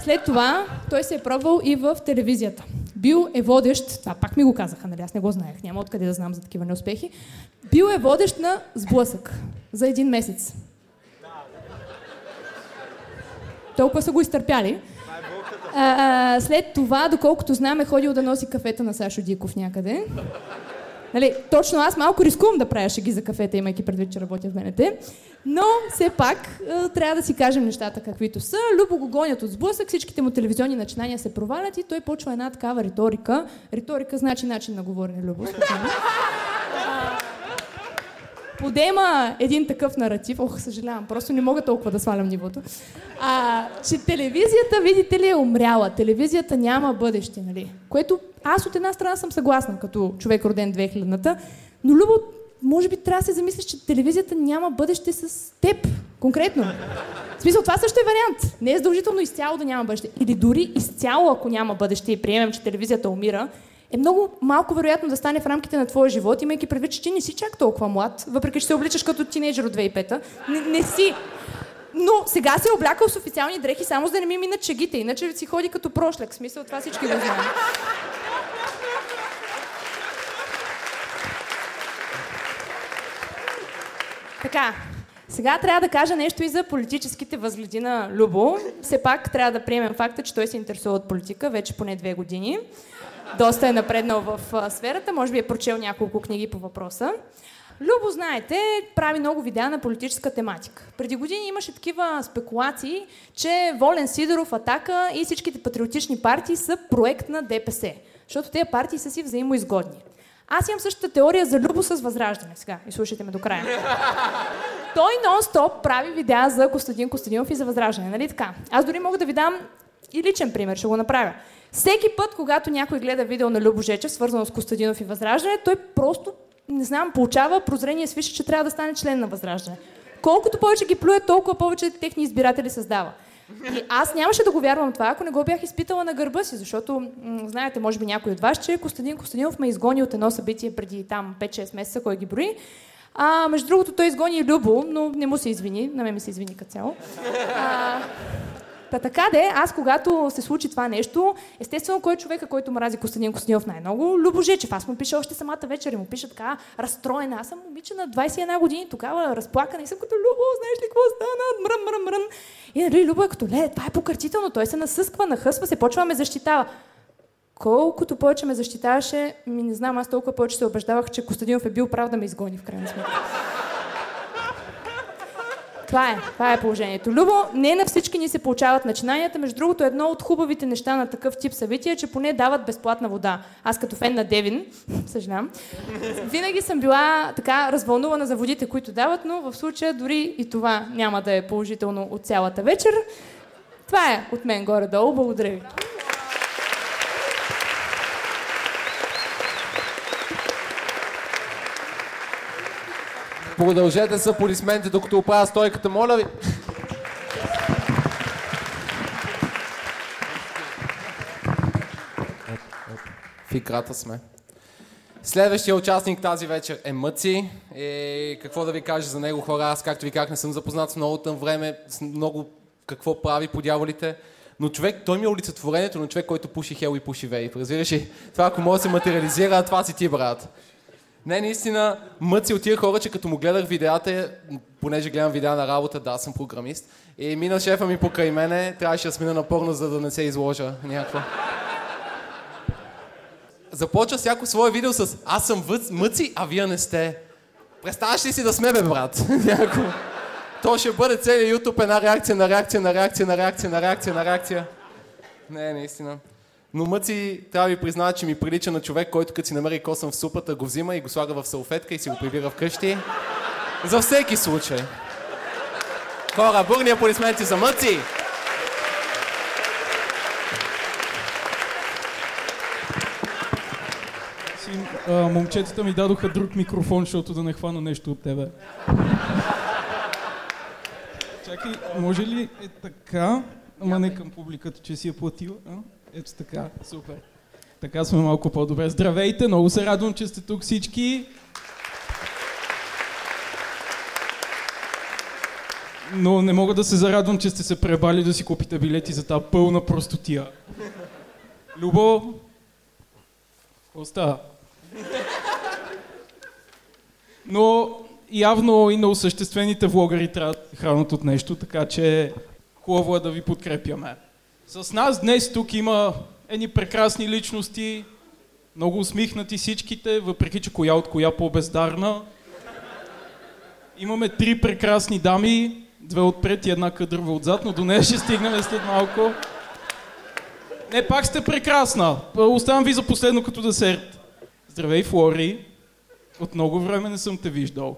След това той се е пробвал и в телевизията. Бил е водещ, това пак ми го казаха, нали? Аз не го знаех, няма откъде да знам за такива неуспехи. Бил е водещ на сблъсък за един месец. Толкова са го изтърпяли. А, след това, доколкото знам, е ходил да носи кафета на Сашо Диков някъде. Нали, точно аз малко рискувам да правя шеги за кафета, имайки предвид, че работя в БНТ. Но все пак трябва да си кажем нещата каквито са. Любо го гонят от сблъсък, всичките му телевизионни начинания се провалят и той почва една такава риторика. Риторика значи начин на говорене, Любо. Подема един такъв наратив, ох, съжалявам, просто не мога толкова да свалям нивото, а, че телевизията, видите ли, е умряла. Телевизията няма бъдеще, нали? Което аз от една страна съм съгласна, като човек роден 2000-та, но Любо, може би трябва да се замислиш, че телевизията няма бъдеще с теб, конкретно. В смисъл, това също е вариант. Не е задължително изцяло да няма бъдеще. Или дори изцяло, ако няма бъдеще и приемем, че телевизията умира, е много малко вероятно да стане в рамките на твоя живот, имайки предвид, че ти не си чак толкова млад, въпреки че се обличаш като тинейджър от 2005-та. Не, не си. Но сега се е облякал с официални дрехи, само за да не ми минат чегите, иначе си ходи като прошляк. Смисъл, това всички го знаем. Така, сега трябва да кажа нещо и за политическите възгледи на Любо. Все пак трябва да приемем факта, че той се интересува от политика вече поне две години доста е напреднал в а, сферата, може би е прочел няколко книги по въпроса. Любо, знаете, прави много видеа на политическа тематика. Преди години имаше такива спекулации, че Волен Сидоров, Атака и всичките патриотични партии са проект на ДПС, защото тези партии са си взаимоизгодни. Аз имам същата теория за Любо с възраждане. Сега, изслушайте ме до края. Той нон-стоп прави видеа за Костадин Костадинов и за възраждане, нали така? Аз дори мога да ви дам и личен пример, ще го направя. Всеки път, когато някой гледа видео на Любо Жечев, свързано с Костадинов и Възраждане, той просто, не знам, получава прозрение свише, че трябва да стане член на Възраждане. Колкото повече ги плюе, толкова повече техни избиратели създава. И аз нямаше да го вярвам това, ако не го бях изпитала на гърба си, защото м- знаете, може би някой от вас, че Костадин Костадинов ме изгони от едно събитие преди там 5-6 месеца, кой ги брои. А, между другото, той изгони Любо, но не му се извини, на мен ми се извини като цяло. А, Та така де, аз когато се случи това нещо, естествено кой е човека, който мрази Костадин Костадинов най-много? Любо Жечев. Аз му пиша още самата вечер и му пиша така разстроена. Аз съм момиче на 21 години, тогава разплакана и съм като Любо, знаеш ли какво стана? Мръм, мръм, мръм. И нали, Любо е като, ле, това е покъртително, той се насъсква, нахъсва се, почва ме защитава. Колкото повече ме защитаваше, ми не знам, аз толкова повече се убеждавах, че Костадинов е бил прав да ме изгони в крайна сметка. Това е, това е положението. Любо, не на всички ни се получават начинанията. Между другото, едно от хубавите неща на такъв тип събития е, че поне дават безплатна вода. Аз като фен на Девин, съжалявам, винаги съм била така развълнувана за водите, които дават, но в случая дори и това няма да е положително от цялата вечер. Това е от мен горе-долу. Благодаря ви. Продължете с аплодисменти, докато оправя стойката, моля ви. В играта сме. Следващия участник тази вечер е Мъци. Е, какво да ви кажа за него хора? Аз, както ви казах, не съм запознат с много тъм време, с много какво прави по дяволите. Но човек, той ми е олицетворението на човек, който пуши хел и пуши вейп. Разбираш ли? Това, ако може да се материализира, това си ти, брат. Не, наистина, мъци от тия хора, че като му гледах видеята, понеже гледам видеа на работа, да, съм програмист, и мина шефа ми покрай мене, трябваше да смина на порно, за да не се изложа някаква. Започва всяко свое видео с аз съм въц, мъци, а вие не сте. Представяш ли си да сме, бе, брат? Някакво. То ще бъде целият YouTube една реакция на реакция на реакция на реакция на реакция на реакция. Не, наистина. Но мъци трябва да ви призная, че ми прилича на човек, който като си намери косъм в супата, го взима и го слага в салфетка и си го прибира вкъщи. За всеки случай. Хора, бурни аплодисменти за мъци! Момчетата ми дадоха друг микрофон, защото да не хвана нещо от тебе. Чакай, може ли е така, ама не към публиката, че си е платила? А? Ето така, супер. Така сме малко по-добре. Здравейте, много се радвам, че сте тук всички. Но не мога да се зарадвам, че сте се пребали да си купите билети за тази пълна простотия. Любо, какво става? Но явно и на осъществените влогари трябва хранат от нещо, така че хубаво е да ви подкрепяме. С нас днес тук има едни прекрасни личности, много усмихнати всичките, въпреки че коя от коя по-бездарна. Имаме три прекрасни дами, две отпред и една къдрава отзад, но до нея ще стигнем след малко. Не, пак сте прекрасна. Оставам ви за последно като десерт. Здравей, Флори. От много време не съм те виждал.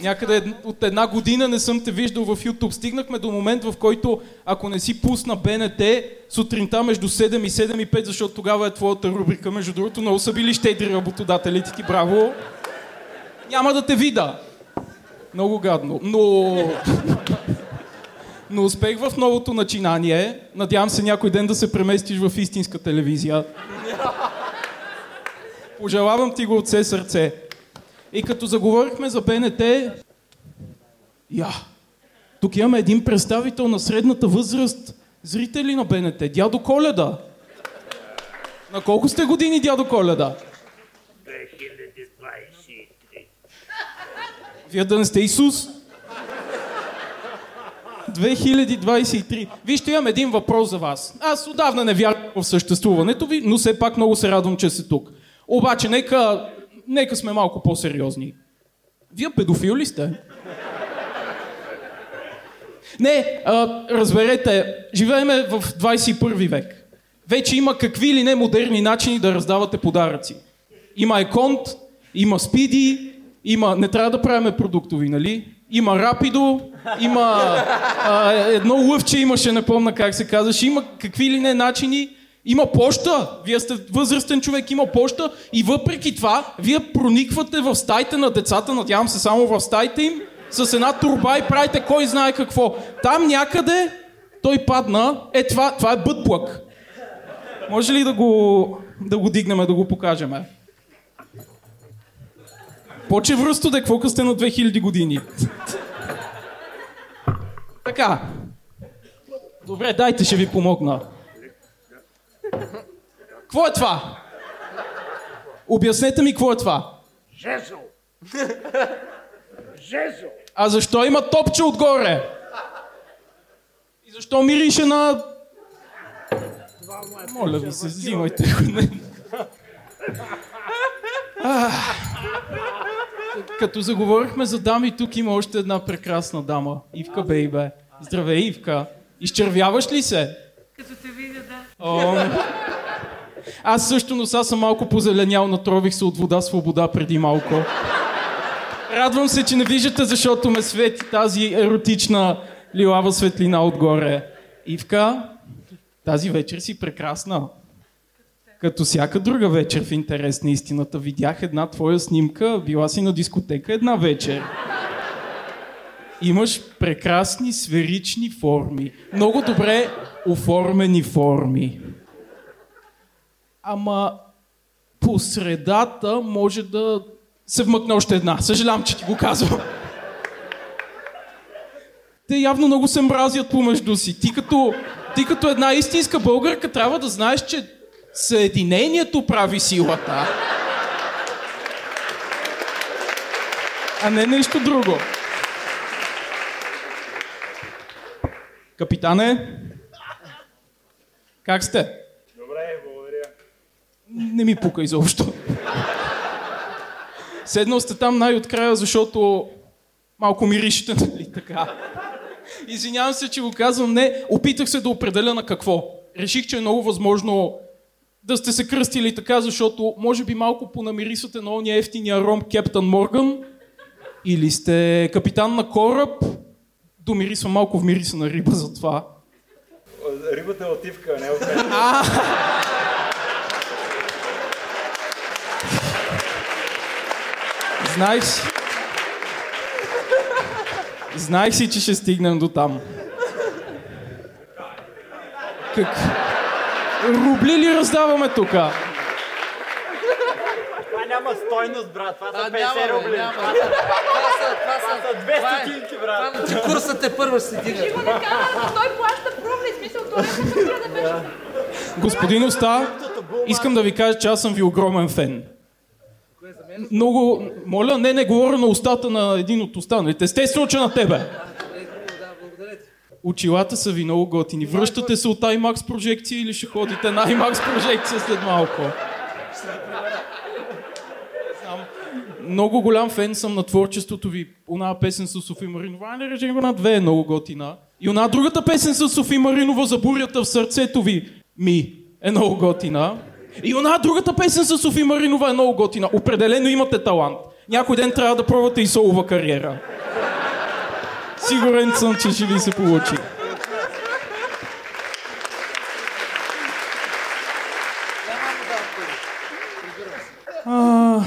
Някъде от една година не съм те виждал в YouTube. Стигнахме до момент, в който ако не си пусна БНТ, сутринта между 7 и 7 и 5, защото тогава е твоята рубрика. Между другото, много са били щедри работодателите ти. Браво! Няма да те вида. Много гадно. Но... Но успех в новото начинание. Надявам се някой ден да се преместиш в истинска телевизия. Пожелавам ти го от все сърце. И като заговорихме за БНТ, я, тук имаме един представител на средната възраст, зрители на БНТ, дядо Коледа. На колко сте години, дядо Коледа? 2023. Вие да не сте Исус? 2023. Вижте, имам един въпрос за вас. Аз отдавна не вярвам в съществуването ви, но все пак много се радвам, че сте тук. Обаче, нека, нека сме малко по-сериозни. Вие педофил ли сте? Не, а, разберете, живееме в 21 век. Вече има какви ли не модерни начини да раздавате подаръци. Има Еконт, има Спиди, има... Не трябва да правиме продуктови, нали? Има Рапидо, има а, едно лъвче имаше, не помня как се казваше, има какви ли не начини, има поща. Вие сте възрастен човек, има поща и въпреки това, вие прониквате в стаите на децата, надявам се само в стаите им, с една турба и правите кой знае какво. Там някъде той падна, е това, това е бъдплък. Може ли да го, да го дигнем, да го покажем? Поче връсто да какво сте на 2000 години. така. Добре, дайте, ще ви помогна. Какво е това? Обяснете ми какво е това. Жезл! Жезл! А защо има топче отгоре? И защо мирише на... Моля ви се, взимайте го. Като заговорихме за дами, тук има още една прекрасна дама. Ивка Бейбе. Здравей, Ивка. Изчервяваш ли се? Като те О, аз също, но сега съм малко позеленял, натрових се от вода свобода преди малко. Радвам се, че не виждате, защото ме свети тази еротична лилава светлина отгоре. Ивка, тази вечер си прекрасна. Като всяка друга вечер в интерес на истината, видях една твоя снимка, била си на дискотека една вечер. Имаш прекрасни сферични форми. Много добре оформени форми. Ама по средата може да се вмъкне още една. Съжалявам, че ти го казвам. Те явно много се мразят помежду си. Ти като, ти като една истинска българка трябва да знаеш, че съединението прави силата. А не нещо друго. Капитане, как сте? Добре, благодаря. Не ми пука изобщо. Седнал сте там най-открая, защото малко миришете, нали така? Извинявам се, че го казвам. Не, опитах се да определя на какво. Реших, че е много възможно да сте се кръстили така, защото може би малко понамирисвате на ония ефтиния ром Кептън Морган или сте капитан на кораб. Домирисва малко в мириса на риба за това. Рибата е отивка, не е мен. Знаех си. Че ще стигнем до там. Как? Рубли ли раздаваме тук? Няма стойност, брат. Това са 50 рубли. Това са, това са, са две стотинки, брат. Това, че курсът е първа ще се дига. Ще го накара, той плаща рубли, смисъл, това е да беше. Господин Оста, искам да ви кажа, че аз съм ви огромен фен. Много... Моля, не, не говоря на устата на един от останалите. Естествено, че на тебе. Очилата са ви много готини. Връщате се от IMAX прожекция или ще ходите на IMAX прожекция след малко? Знам. Много голям фен съм на творчеството ви. Она песен с Софи Маринова, не режим на две е много готина. И она другата песен с Софи Маринова за бурята в сърцето ви ми е много готина. И она другата песен с Софи Маринова е много готина. Определено имате талант. Някой ден трябва да пробвате и солова кариера. Сигурен съм, че ще ви се получи. А,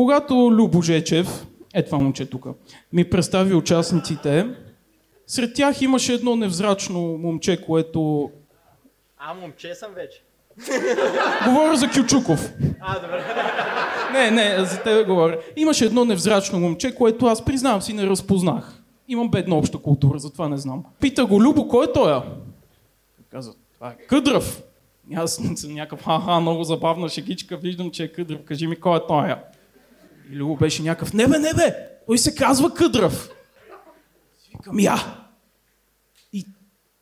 когато Любо Жечев, е това момче тук, ми представи участниците, сред тях имаше едно невзрачно момче, което... А, момче съм вече. Говоря за Кючуков. А, добре. Не, не, за тебе говоря. Имаше едно невзрачно момче, което аз признавам си не разпознах. Имам бедна обща култура, затова не знам. Пита го, Любо, кой е той? Каза, това е Къдрав. И Аз съм някакъв, ха-ха, много забавна шегичка, виждам, че е Къдрав, кажи ми кой е той? И Любо беше някакъв, не бе, не бе, той се казва Къдрав. Викам, я. И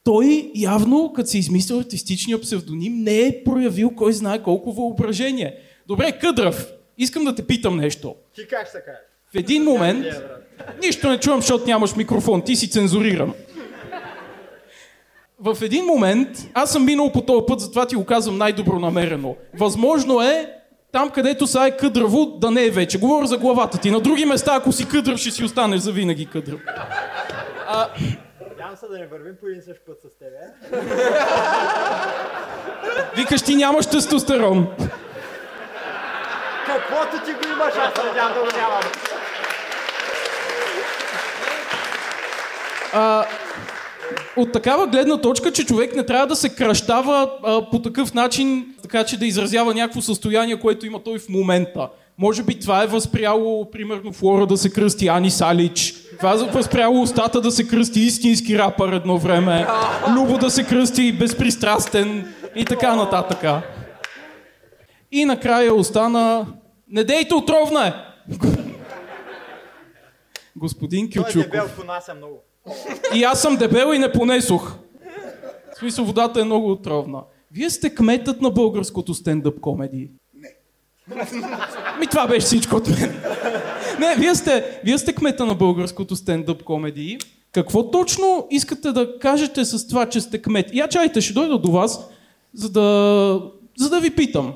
той явно, като се измислил артистичния псевдоним, не е проявил кой знае колко въображение. Добре, Къдрав, искам да те питам нещо. Ти как се кажеш? В един момент, брат. нищо не чувам, защото нямаш микрофон, ти си цензуриран. В един момент, аз съм минал по този път, затова ти го казвам най-добронамерено. Възможно е Там, където са е къдраво, да не е вече. Говоря за главата ти. На други места, ако си къдрав, ще си останеш за винаги къдрав. А, Надявам се да не вървим по един същ път с тебе. викаш ти нямаш тестостерон. Каквото ти го имаш, аз надявам да го нямам. А, от такава гледна точка, че човек не трябва да се кръщава а, по такъв начин, така че да изразява някакво състояние, което има той в момента. Може би това е възпряло, примерно, Флора да се кръсти Ани Салич. Това е възпряло устата да се кръсти истински рапър едно време. Любо да се кръсти безпристрастен и така нататък. И накрая остана... Не дейте отровна е! Господин Той е Кючуков. дебел, понася много. И аз съм дебел и не понесох. В смисъл, водата е много отровна. Вие сте кметът на българското стендъп комеди. Не. Ми това беше всичко от мен. Не, вие сте, вие сте кмета на българското стендъп комеди. Какво точно искате да кажете с това, че сте кмет? Я чайте, ще дойда до вас, за да, за да ви питам.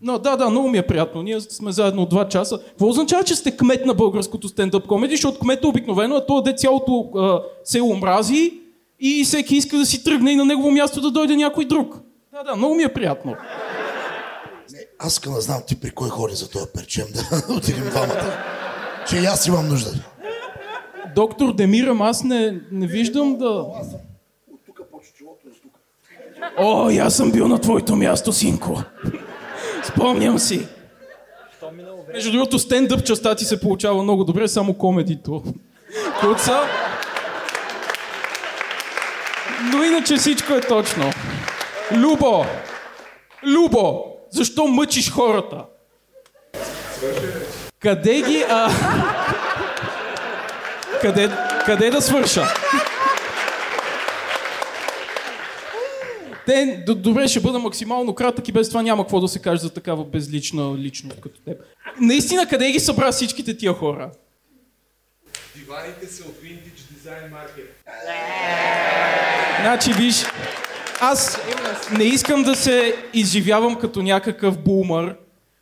Но, да, да, много ми е приятно. Ние сме заедно от два часа. Какво означава, че сте кмет на българското стендъп комеди? Защото кмет обикновено е то, де цялото а, село мрази и всеки иска да си тръгне и на негово място да дойде някой друг. Да, да, много ми е приятно. Аз искам да знам ти при кой ходи за този перчем да отидем двамата. Че и аз имам нужда. Доктор Демирам, аз не, не виждам да... О, и аз съм бил на твоето място, синко. Спомням си. Между другото, стендъп частта ти се получава много добре, само комедито. Куца. Но иначе всичко е точно. Любо! Любо! Защо мъчиш хората? Къде ги... А... Къде, къде да свърша? Те, добре, ще бъда максимално кратък и без това няма какво да се каже за такава безлична личност като теб. Наистина, къде ги събра всичките тия хора? Диваните са от Vintage Design Market. Значи, виж, аз не искам да се изживявам като някакъв бумър,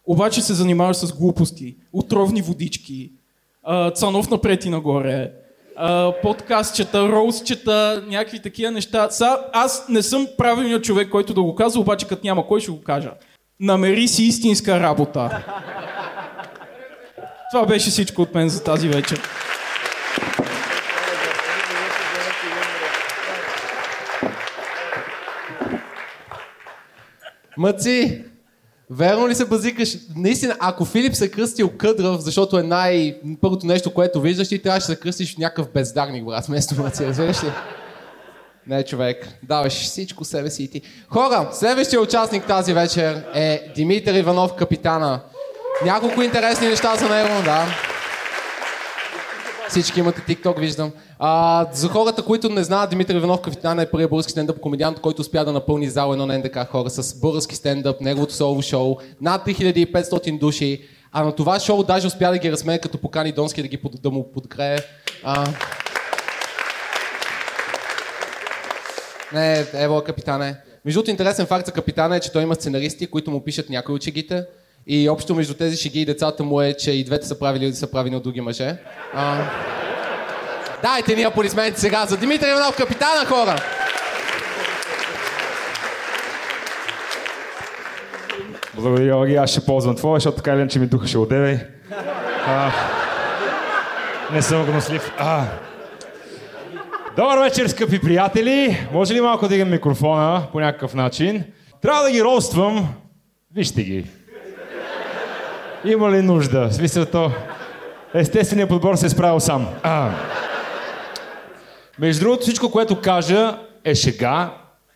обаче се занимаваш с глупости, отровни водички, цанов напред и нагоре, а, подкастчета, роустчета, някакви такива неща. Са, аз не съм правилният човек, който да го казва, обаче като няма кой ще го кажа. Намери си истинска работа. Това беше всичко от мен за тази вечер. Мъци, верно ли се базикаш? Наистина, ако Филип се кръстил къдрав, защото е най... първото нещо, което виждаш, ти трябваше да се кръстиш в някакъв бездарник, брат, вместо Мъци, разбираш ли? Не, човек. Даваш всичко себе си и ти. Хора, следващия участник тази вечер е Димитър Иванов, капитана. Няколко интересни неща за него, да. Всички имате TikTok, виждам. А, за хората, които не знаят, Димитър Иванов Капитан е първият български стендъп комедиант, който успя да напълни зал едно на НДК хора с български стендъп, неговото солово шоу, над 3500 души. А на това шоу даже успя да ги разсмее, като покани Донски да, ги, да му подгрее. А... Не, ево, капитане. Между интересен факт за капитана е, че той има сценаристи, които му пишат някои от. И общо между тези шеги и децата му е, че и двете са правили са правени от други мъже. А... Дайте ни аплодисменти сега за Димитър Иванов, капитана, хора! Благодаря, Йорги. Аз ще ползвам твоя, защото така или иначе ми духа ще одевей. А, не съм гнослив. А. Добър вечер, скъпи приятели! Може ли малко да дигам микрофона по някакъв начин? Трябва да ги роствам. Вижте ги. Има ли нужда? В смисъл то... Естественият подбор се е справил сам. А. Между другото, всичко, което кажа е шега,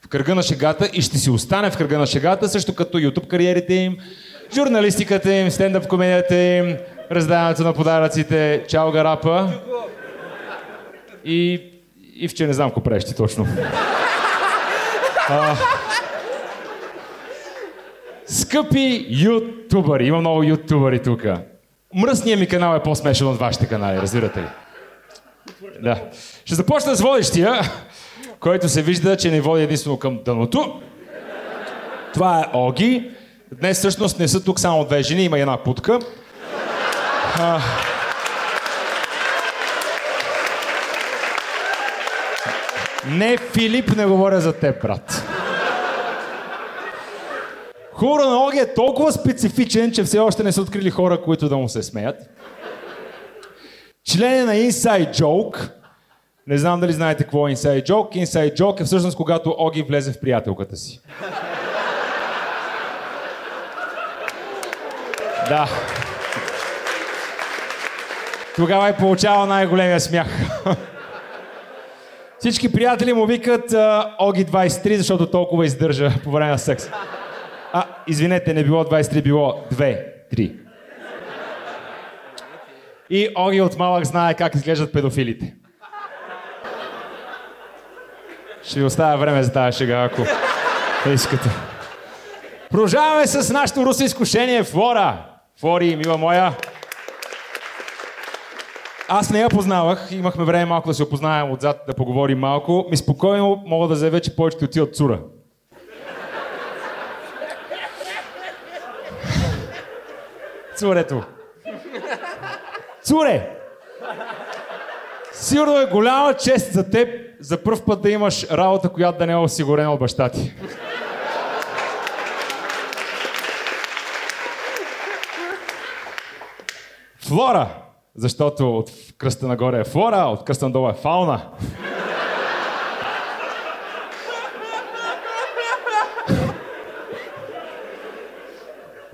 в кръга на шегата и ще си остане в кръга на шегата, също като YouTube кариерите им, журналистиката им, стендъп комедията им, раздаването на подаръците, чао гарапа. И, и в че не знам какво правиш ти точно. А, скъпи ютубъри, има много ютубъри тук. Мръсният ми канал е по-смешен от вашите канали, разбирате ли? Да. Ще започна с водещия, който се вижда, че не води единствено към дъното. Това е Оги. Днес всъщност не са тук само две жени, има една путка. Не, Филип, не говоря за теб, брат. Хора на Оги е толкова специфичен, че все още не са открили хора, които да му се смеят. Член е на Inside Joke. Не знам дали знаете какво е Inside Joke. Inside Joke е всъщност когато Оги влезе в приятелката си. Да. Тогава е получавал най-големия смях. Всички приятели му викат Оги 23, защото толкова издържа по време на секс. А, извинете, не било 23, било 2, 3. И Оги от малък знае как изглеждат педофилите. Ще ви оставя време за тази шега, ако искате. Продължаваме с нашето русе изкушение Флора. Флори, мила моя. Аз не я познавах, имахме време малко да се опознаем отзад, да поговорим малко. Ми спокойно мога да заявя, че повечето ти от Цура. Цурето. Цуре! Сигурно е голяма чест за теб за първ път да имаш работа, която да не е осигурена от баща ти. Флора! Защото от кръста нагоре е флора, от кръста надолу е фауна.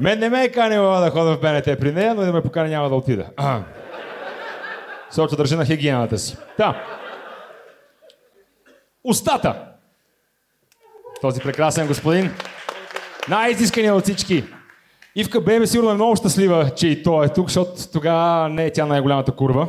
Мен не ме е канила да ходя в БНТ при нея, но да ме покани няма да отида. Защото държа на хигиената си. Та. Устата. Този прекрасен господин. Най-изискания от всички. Ивка Бебе сигурно е много щастлива, че и той е тук, защото тогава не е тя най-голямата курва.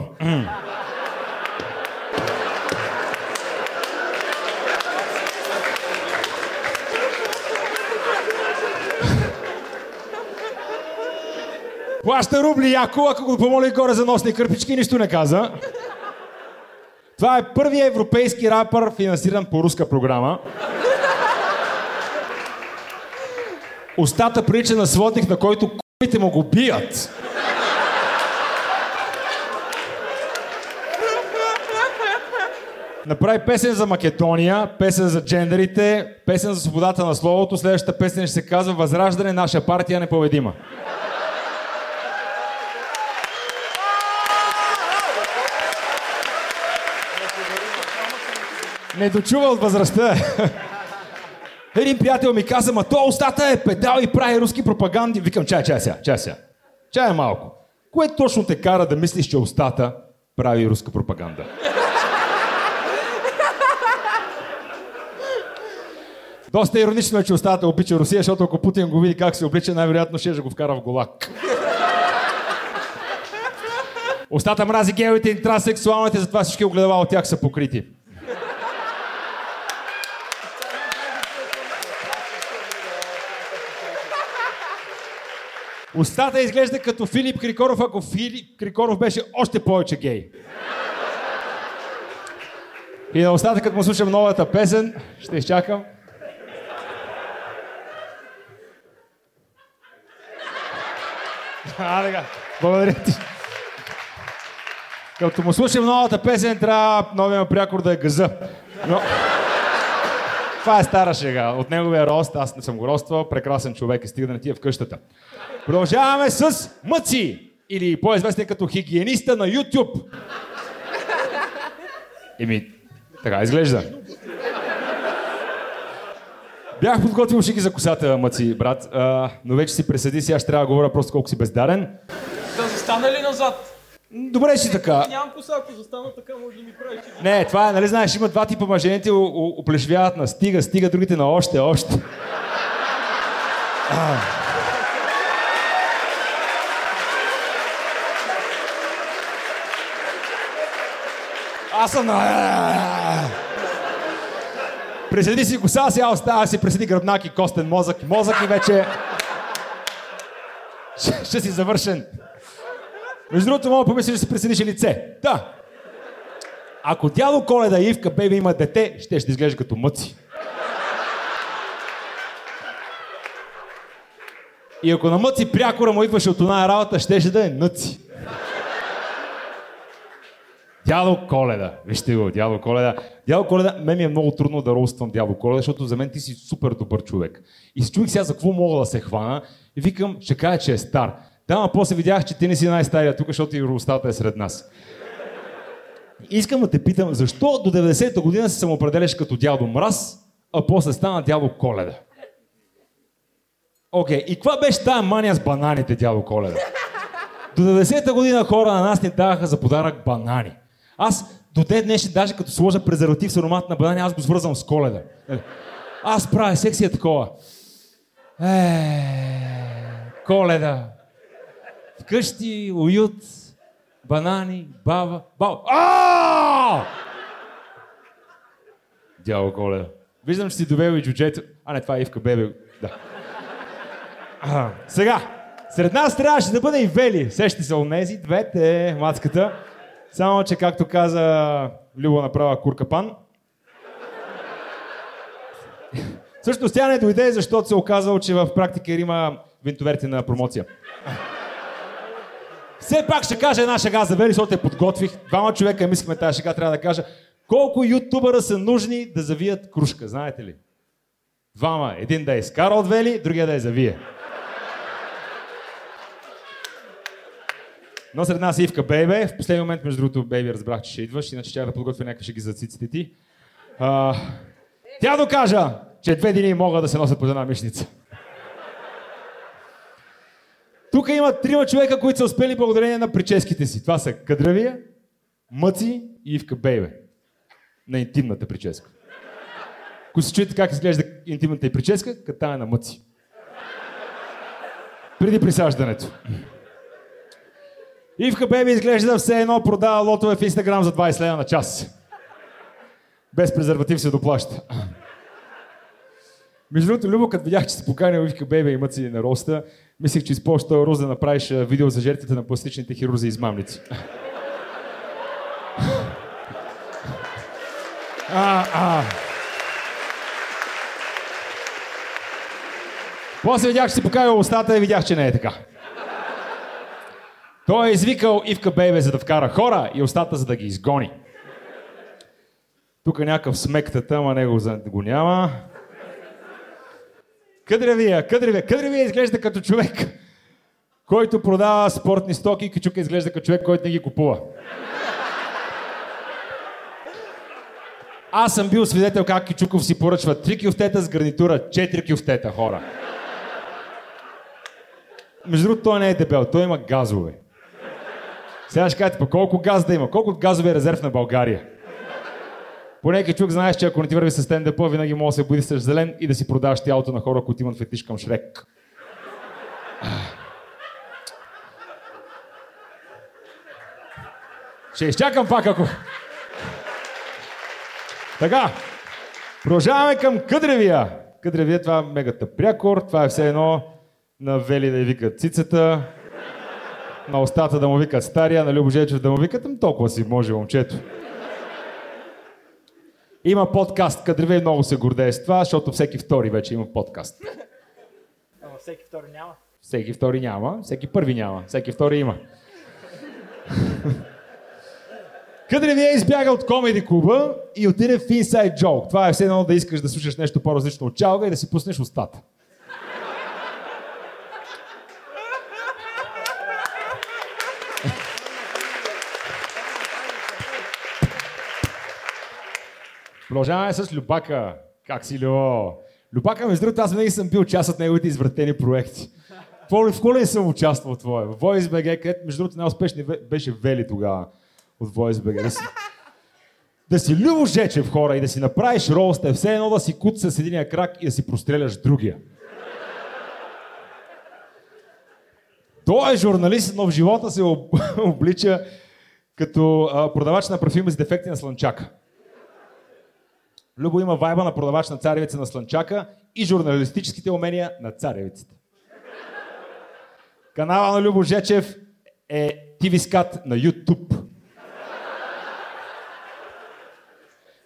Плаща рубли яко, ако го помоли горе за носни кърпички, нищо не каза. Това е първият европейски рапър, финансиран по руска програма. Устата прилича на сводник, на който купите му го бият. Направи песен за Македония, песен за джендерите, песен за свободата на словото. Следващата песен ще се казва Възраждане, наша партия непобедима. Не дочува от възрастта. Един приятел ми каза, ма то устата е педал и прави руски пропаганди. Викам, чай, чай сега, чай сега. Чай малко. Кое точно те кара да мислиш, че устата прави руска пропаганда? Доста иронично е, че устата обича Русия, защото ако Путин го види как се облича, най-вероятно ще го вкара в голак. Устата мрази геовите и транссексуалните, затова всички огледала от тях са покрити. Устата изглежда като Филип Крикоров, ако Филип Крикоров беше още повече гей. И на устата, като му слушам новата песен, ще изчакам. А, така. Благодаря ти. Като му слушам новата песен, трябва новия прякор да е газа. Но... Това е стара шега. От неговия рост, аз не съм го роствал, прекрасен човек и стига да не ти е в къщата. Продължаваме с Мъци, или по-известен като хигиениста на YouTube. Еми, така изглежда. Бях подготвил шики за косата, Мъци, брат, а, но вече си пресъди, сега ще трябва да говоря просто колко си бездарен. Да застана ли назад? Добре си така. Нямам коса, ако застана така, може да ми правиш. Не, това е, нали знаеш, има два типа мъже, едните оплешвяват на стига, стига, другите на още, още. А. Аз съм на... Преседи си коса, сега остава си преседи гръбнак и костен мозък. Мозък и вече... ще, ще си завършен. Между другото, мога да помислиш да си преседиш и лице. Да. Ако дядо Коледа и Ивка Беби има дете, ще ще изглежда като мъци. И ако на Мъци прякора му идваше от една работа, щеше да е Нъци. Дядо Коледа. Вижте го, дядо Коледа. Дядо Коледа, мен ми е много трудно да роствам дядо Коледа, защото за мен ти си супер добър човек. И се чуих сега за какво мога да се хвана и викам, ще кажа, че е стар. Да, а после видях, че ти не си най-стария тук, защото и ростата е сред нас. Искам да те питам, защо до 90-та година се самоопределяш като дядо Мраз, а после стана дядо Коледа? Окей, okay. и каква беше тая мания с бананите, дядо Коледа? До 90-та година хора на нас ни даваха за подарък банани. Аз до ден днешни, даже като сложа презерватив с аромат на банани, аз го свързвам с коледа. Аз правя секция такова. Е, коледа. Вкъщи, уют, банани, баба, баба. А! Дяло коледа. Виждам, че си довел и джуджето. А, не, това е Ивка Бебе. Да. А, сега, сред нас трябваше да бъде и Вели. Сещи се онези, двете, мацката. Само, че както каза Любо направа куркапан. Всъщност тя не дойде, защото се оказало, че в практика има винтоверти на промоция. Все пак ще кажа една шега за Вели, защото я подготвих. Двама човека мислихме тази шега, трябва да кажа. Колко ютубъра са нужни да завият кружка, знаете ли? Двама. Един да е изкара от Вели, другия да е завие. Но сред нас е Ивка Бейбе. В последния момент, между другото, Бейби разбрах, че ще идваш, иначе ще да подготвя някакви шеги за циците ти. А, тя докажа, че две дни могат да се носят под една мишница. Тук има трима човека, които са успели благодарение на прическите си. Това са Кадравия, Мъци и Ивка Бейбе. На интимната прическа. Ако се чуете как изглежда интимната и прическа, като е на Мъци. Преди присаждането. Ивка Беби изглежда все едно продава лотове в Инстаграм за 20 лева на час. Без презерватив се доплаща. Между другото, Любо, като видях, че се поканил Ивка Бебе и мъци на роста, мислех, че използваш този рост да направиш видео за жертвите на пластичните хирурзи и измамници. А, а. После видях, че си покавил устата и видях, че не е така. Той е извикал Ивка Бейбе, за да вкара хора и устата, за да ги изгони. Тук е някакъв смектата, ама него го няма. Къдревия, къдревия, къдревия изглежда като човек, който продава спортни стоки и Кичука изглежда като човек, който не ги купува. Аз съм бил свидетел как Кичуков си поръчва 3 кюфтета с гарнитура, 4 кюфтета, хора. Между другото, той не е дебел, той има газове. Сега ще кажете, колко газ да има? Колко газове е резерв на България? Поне чук знаеш, че ако не ти върви с стендъпа, винаги може да се буди с зелен и да си продаваш тялото на хора, които имат фетиш към Шрек. Ще изчакам пак, ако... Така, продължаваме към Къдревия. Къдревия, това е мегата прякор, това е все едно на Вели да викат цицата, на устата да му викат стария, на Любо Жечев да му викат, толкова си може момчето. Има подкаст, Кадревей много се гордее с това, защото всеки втори вече има подкаст. Ама всеки втори няма. Всеки втори няма, всеки първи няма, всеки втори има. Кадревия избяга от комеди клуба и отиде в Inside Joke. Това е все едно да искаш да слушаш нещо по-различно от чалга и да си пуснеш устата. Продължаваме с Любака. Как си, Любо? Любака, между другото, аз винаги съм бил част от неговите извратени проекти. В ли съм участвал в твоя? В VoiceBG, където между другото най-успешни беше Вели тогава от VoiceBG. Да си, да си Любо Жечев хора и да си направиш ролста все едно да си кут с единия крак и да си простреляш другия. Той е журналист, но в живота се облича като продавач на парфюми с дефекти на слънчака. Любо има вайба на продавач на царевица на слънчака и журналистическите умения на царевиците. Канала на Любо Жечев е TV Scat на YouTube.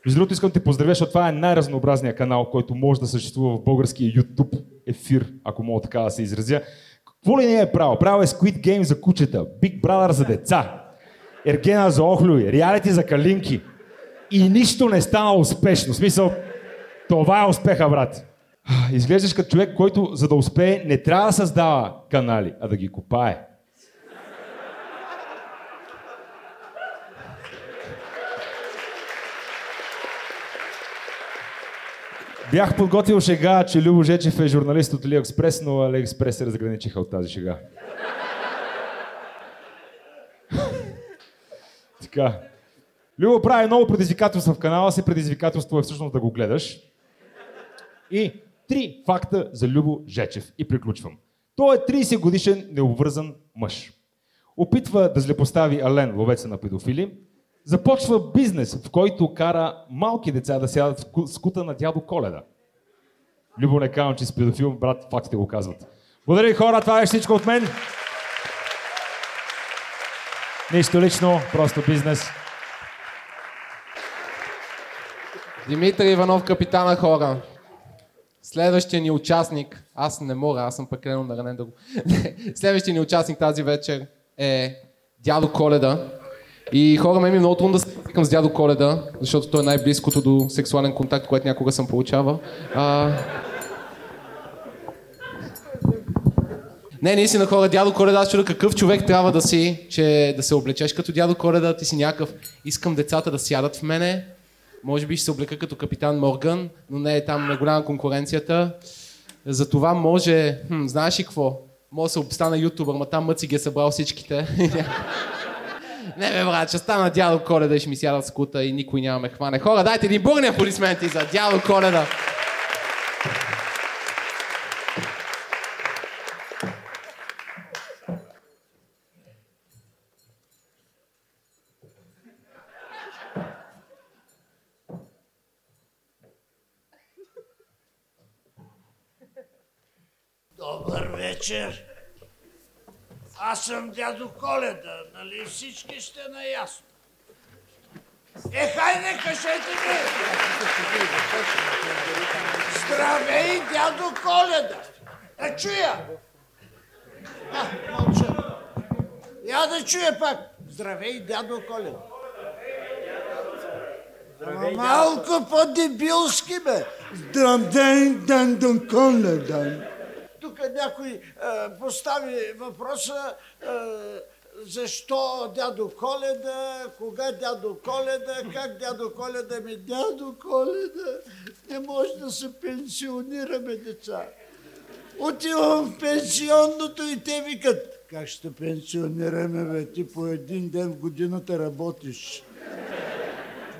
Между другото искам да те поздравя, защото това е най-разнообразният канал, който може да съществува в българския YouTube ефир, ако мога така да се изразя. Какво ли не е правил? Правил е Squid Game за кучета, Big Brother за деца, Ергена за охлюви, реалити за калинки. И нищо не стана успешно. В смисъл, това е успеха, брат. Изглеждаш като човек, който за да успее не трябва да създава канали, а да ги копае. Бях подготвил шега, че Любо Жечев е журналист от Алиекспрес, но Алиекспрес се разграничиха от тази шега. така. Любо прави много предизвикателства в канала си. Предизвикателство е всъщност да го гледаш. И три факта за Любо Жечев. И приключвам. Той е 30 годишен необвързан мъж. Опитва да злепостави Ален, ловеца на педофили. Започва бизнес, в който кара малки деца да сядат в ку- скута на дядо Коледа. Любо не казвам, че си педофил, брат, фактите го казват. Благодаря ви хора, това е всичко от мен. Нищо лично, просто бизнес. Димитър Иванов, капитана хора. Следващия ни участник, аз не мога, аз съм прекалено наранен да го... Следващия ни участник тази вечер е дядо Коледа. И хора, мен ми е много трудно да се с дядо Коледа, защото той е най-близкото до сексуален контакт, което някога съм получавал. А... Не, наистина хора, дядо Коледа, аз чудя какъв човек трябва да си, че да се облечеш като дядо Коледа, ти си някакъв, искам децата да сядат в мене, може би ще се облека като капитан Морган, но не е там на голяма конкуренцията. Затова може, хм, знаеш ли какво? Може да се стана ютубър, ма там Мъци ги е събрал всичките. не бе, брат, ще стана дядо Коледа и ще ми сядат в скута и никой няма ме хване. Хора, дайте един бурни аплодисменти за дядо Коледа. Добър вечер. Аз съм дядо Коледа, нали всички сте наясно? Е, хайде, кажете ми! Здравей, дядо Коледа! Да чуя! А, мълча. Я да чуя пак. Здравей, дядо Коледа. Ама малко по-дебилски, бе. Здравей, дядо Коледа. Тук някой а, постави въпроса а, защо дядо Коледа, кога дядо Коледа, как дядо Коледа ми дядо Коледа, не може да се пенсионираме деца. Отивам в пенсионното и те викат, как ще пенсионираме, бе, ти по един ден в годината работиш.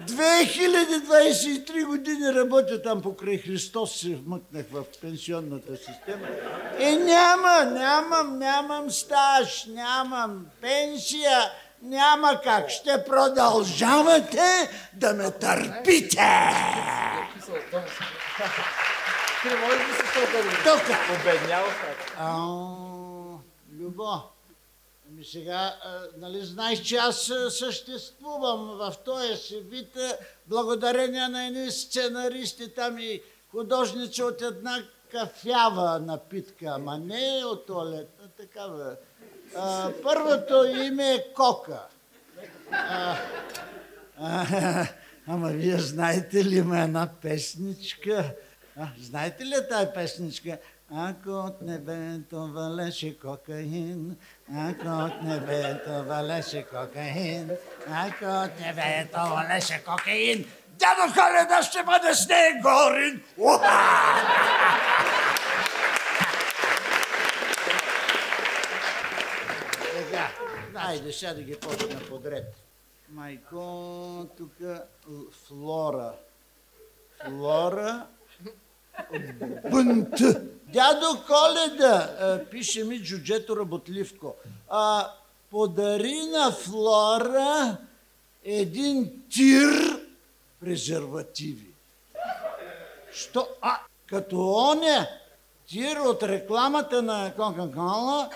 2023 години работя там покрай Христос, се вмъкнах в пенсионната система. Е, няма, нямам, нямам стаж, нямам пенсия, няма как. Ще продължавате да ме търпите. Тук. Ау, Любо, Ами сега, а, нали знаеш, че аз съществувам в този си вид, благодарение на едни сценаристи там и художници от една кафява напитка, ама не от туалетна, такава. А, първото име е Кока. А, а, ама вие знаете ли има една песничка? А, знаете ли тази песничка? Ако от небето валеше кокаин, ако от небето валеше кокаин, ако от небето валеше кокаин, дядо Коледа ще бъде снегорин! Уха! Сега, айде сега да ги почна подред. Майко, тук Флора. Флора, Бънт. Дядо Коледа, а, пише ми Джуджето Работливко, а, подари на Флора един тир презервативи. Що? А, като оня тир от рекламата на Кока-Кола,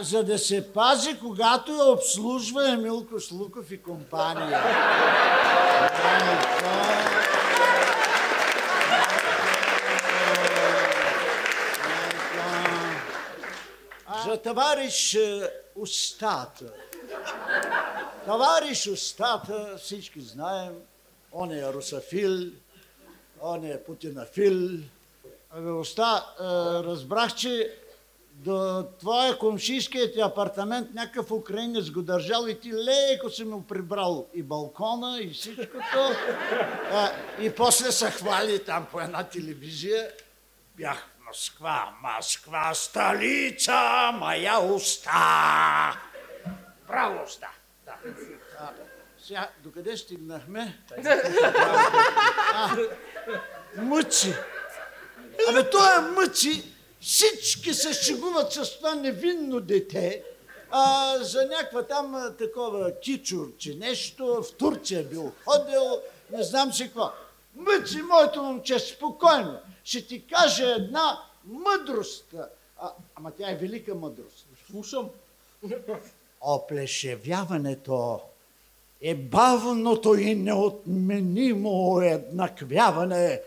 за да се пази, когато я обслужва Емилко Шлуков и компания. За товарищ е, Устата. Товарищ Устата, всички знаем, он е русофил, он е путинофил. Уста, е, разбрах, че до твоя комшийският апартамент някакъв украинец го държал и ти леко си му прибрал и балкона и всичкото. А, и после се хвали там по една телевизия. Бях Москва, Москва, столица, моя уста. Браво, уста. Да. А, сега, докъде стигнахме? А, мъчи. Абе, той е мъчи. Всички се шегуват с това невинно дете. А, за някаква там такова кичурче нещо, в Турция бил ходил, не знам си какво. Мъчи, моето момче, спокойно. Ще ти кажа една мъдрост. А, ама тя е велика мъдрост. Слушам. Оплешевяването е бавното и неотменимо еднаквяване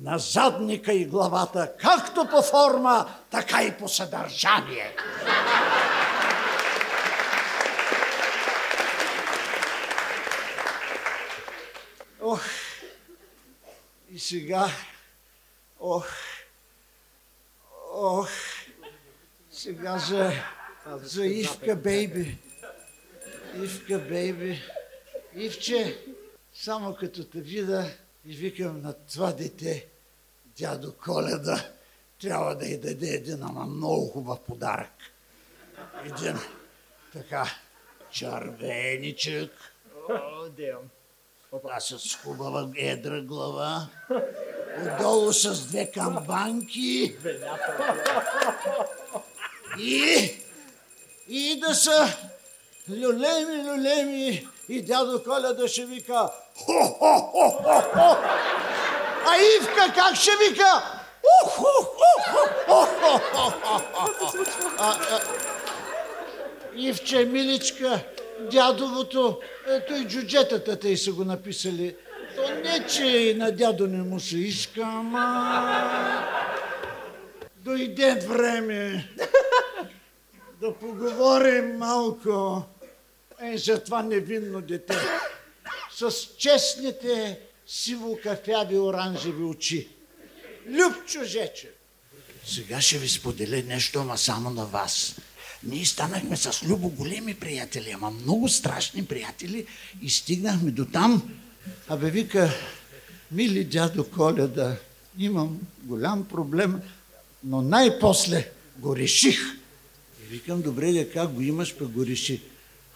на задника и главата, както по форма, така и по съдържание. Ох, и сега, ох, ох, сега за, за Ивка Бейби. Ивка Бейби. Ивче, само като те видя и викам на това дете, дядо Коледа, трябва да й даде един, ама много хубав подарък. Един така червеничък. О, дем. Това с хубава едра глава. Отдолу с две камбанки. И, и да са люлеми, люлеми. И дядо Коледа ще вика хо-хо-хо-хо-хо. А Ивка как ще вика? Ивче, миличка, дядовото, ето и джуджетата тъй са го написали. То не, че и на дядо не му се иска, ама... Дойде време да поговорим малко е, за това невинно дете с честните сиво-кафяви оранжеви очи. Любчо Жече. Сега ще ви споделя нещо, ама само на вас. Ние станахме с Любо големи приятели, ама много страшни приятели и стигнахме до там. Абе вика, мили дядо Коледа, имам голям проблем, но най-после го реших. И викам, добре, де, как го имаш, пък го реши.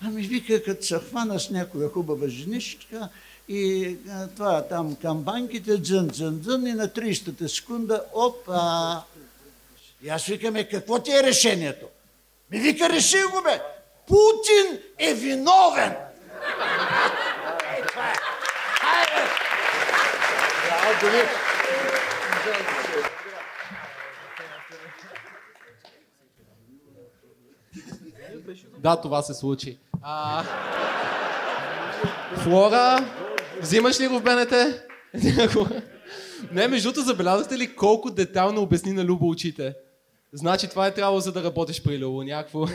Ами вика, като се хвана с някоя хубава женишка и това там камбанките, дзън, дзън, дзън и на 30-та секунда, опа! И аз викаме, какво ти е решението? Ми вика, реши го бе! Путин е виновен! Е, е. Хайде! Да, това се случи. А... Флора, взимаш ли го в БНТ? Не, между другото, забелязахте ли колко детално обясни на Любо очите? Значи това е трябвало за да работиш при Любо, някакво...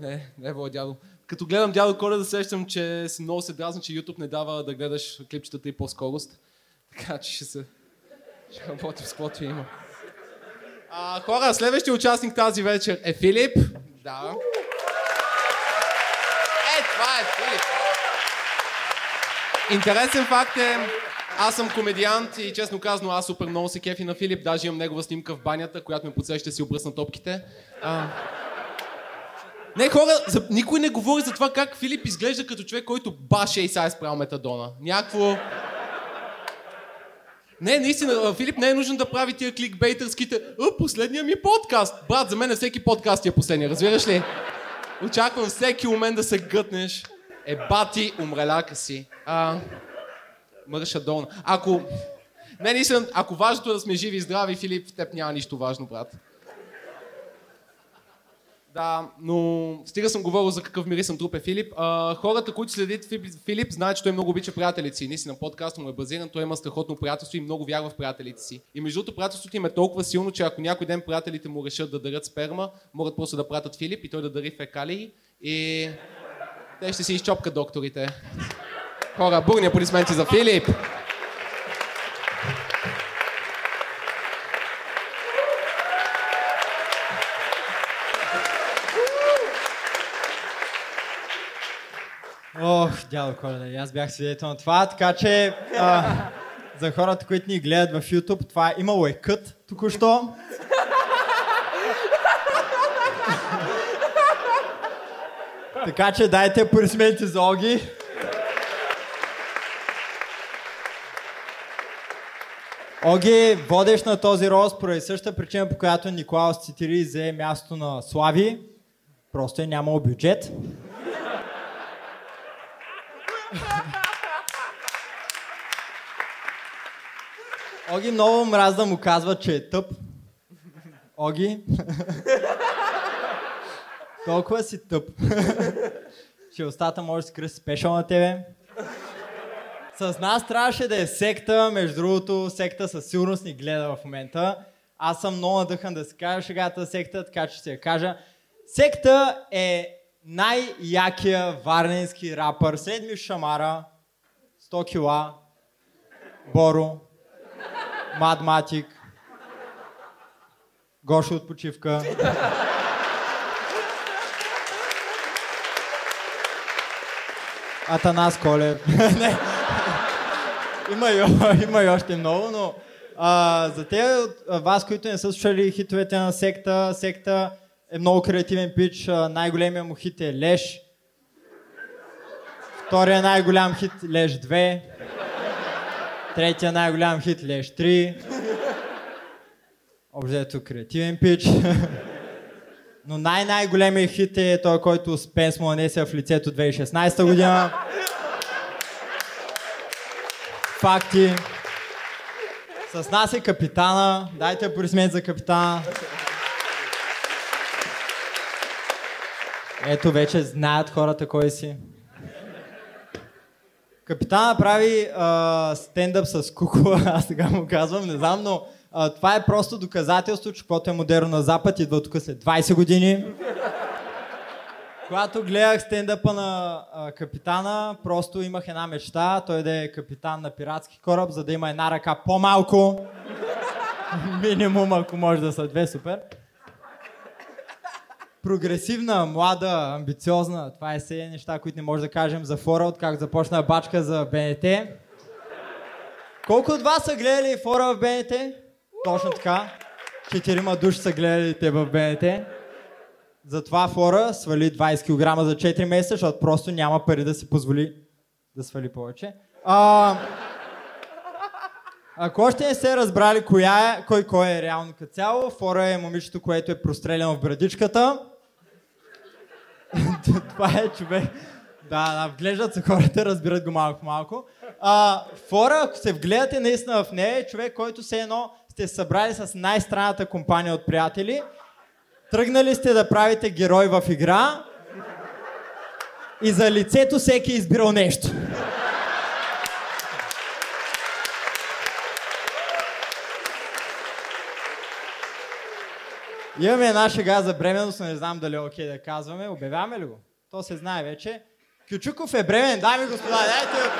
Не, не е дядо. Като гледам дядо Коля да сещам, че си много се дразна, че YouTube не дава да гледаш клипчетата и по скорост. Така че ще се... Ще работим с каквото има. А, хора, следващия участник тази вечер е Филип. Да. Е, това е Филип. Интересен факт е, аз съм комедиант и честно казано аз супер много се кефи на Филип, даже имам негова снимка в банята, която ме подсеща си обръсна топките. А... Не, хора, за... никой не говори за това как Филип изглежда като човек, който баше и сега е спрял метадона. Някакво... Не, наистина, Филип не е нужно да прави тия кликбейтърските а, последния ми подкаст. Брат, за мен всеки подкаст е последния, разбираш ли? Очаквам всеки момент да се гътнеш. Е, бати, умреляка си. А, мърша долна. Ако... Не, наистина, ако важното е да сме живи и здрави, Филип, в теб няма нищо важно, брат. Да, но стига съм говорил за какъв мирисен труп е Филип. А, хората, които следят Филип, знаят, че той много обича приятелите си. Наистина, подкаст му е базиран, той има страхотно приятелство и много вярва в приятелите си. И между другото, приятелството им е толкова силно, че ако някой ден приятелите му решат да дарят сперма, могат просто да пратят Филип и той да дари фекалии. И те ще си изчопкат докторите. Хора, бурни аплодисменти за Филип! Ох, дядо Коледа, аз бях свидетел на това, така че а, за хората, които ни гледат в YouTube, това имало е кът току-що. така че дайте аплодисменти за Оги. Оги, водещ на този рост, поради същата причина, по която Николаус Цитири взе място на Слави. Просто е нямало бюджет. Оги много мраз да му казва, че е тъп. Оги. Толкова си тъп. че устата може да кръси спешъл на тебе. С нас трябваше да е секта, между другото, секта със сигурност ни гледа в момента. Аз съм много надъхан да се кажа шегата секта, така че ще я кажа. Секта е най-якия варненски рапър, след Шамара, 100 кила, Боро, Мадматик, Гошо от почивка. Атанас Колев. Има, и, има и още много, но а, за те от вас, които не са слушали хитовете на секта, секта е много креативен пич. Най-големия му хит е Леш. Втория най-голям хит Леш 2. Третия най-голям хит Леш 3. Обзето креативен пич. Но най-най-големият хит е той, който Спенс му нанесе в лицето 2016 година. Факти. С нас е капитана. Дайте аплодисмент за капитана. Ето вече знаят хората кой си. Капитана прави а, стендъп с кукла, аз сега му казвам, не знам, но а, това е просто доказателство, че каквото е модерно на Запад, идва тук след 20 години. Когато гледах стендъпа на а, капитана, просто имах една мечта, той да е капитан на пиратски кораб, за да има една ръка по-малко. Минимум, ако може да са две, супер. Прогресивна, млада, амбициозна, това е все неща, които не може да кажем за фора, от как започна бачка за БНТ. Колко от вас са гледали фора в БНТ? Точно така. Четирима души са гледали те в БНТ. Затова фора свали 20 кг за 4 месеца, защото просто няма пари да си позволи да свали повече. А, ако още не сте разбрали коя е, кой кой е реално като цяло, фора е момичето, което е простреляно в брадичката. Това е човек. Да, да, вглеждат се хората, разбират го малко-малко. А, фора, ако се вгледате наистина в нея, е човек, който се едно сте събрали с най-странната компания от приятели. Тръгнали сте да правите герой в игра и за лицето всеки е избирал нещо. Имаме една шега за бременност, но не знам дали е окей да казваме. Обявяваме ли го? То се знае вече. Кючуков е бремен, дами и господа, дайте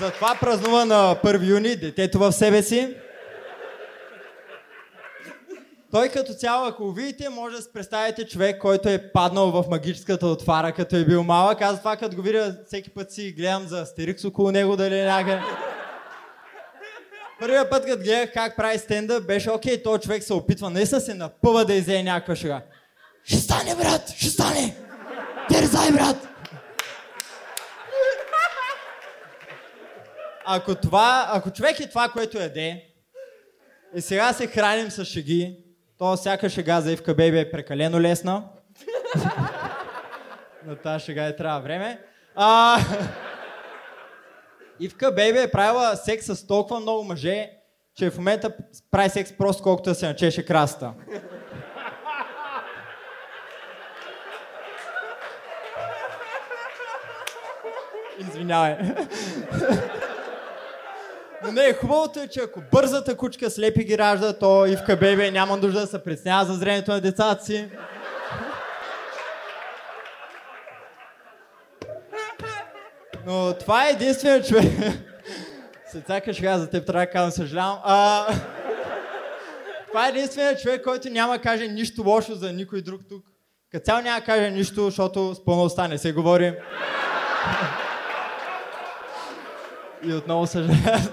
Затова празнува на 1 юни детето в себе си. Той като цяло, ако видите, може да си представите човек, който е паднал в магическата отвара, като е бил малък. Аз това като го видя, всеки път си гледам за Астерикс около него, дали е някъде. Първия път, като гледах как прави стендъп, беше окей, този човек се опитва наистина се напъва да изее някаква шега. Ще стане, брат! Ще стане! Дерзай, брат! Ако, това, ако човек е това, което яде, и сега се храним с шеги, то всяка шега за Ивка Бейби е прекалено лесна. Но тази шега е трябва време. А... Ивка Бейби е правила секс с толкова много мъже, че в момента прави секс просто колкото да се начеше краста. Извинявай. Но не, хубавото е, че ако бързата кучка слепи ги ражда, то Ивка Бебе няма нужда да се притеснява за зрението на децата си. Но това е единственият човек. Се цакаш сега за теб, трябва да казвам, съжалявам. А... Това е единственият човек, който няма да каже нищо лошо за никой друг тук. Като цяло няма да каже нищо, защото с пълността не се говори. И отново съжалявам.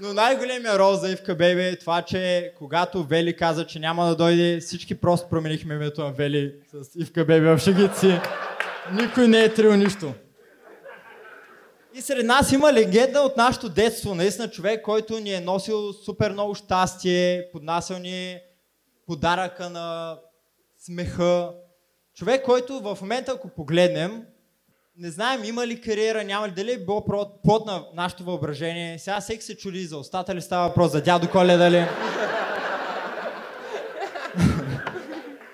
Но най-големия рол за Ивка Бебе е това, че когато Вели каза, че няма да дойде, всички просто променихме името на Вели с Ивка Бебе в шегите си. Никой не е трил нищо. И сред нас има легенда от нашето детство. Наистина човек, който ни е носил супер много щастие, поднасял ни подаръка на смеха. Човек, който в момента, ако погледнем, не знаем има ли кариера, няма ли, дали е било плод на нашето въображение. Сега всеки се чуди за устата ли става въпрос, за дядо Коледа ли.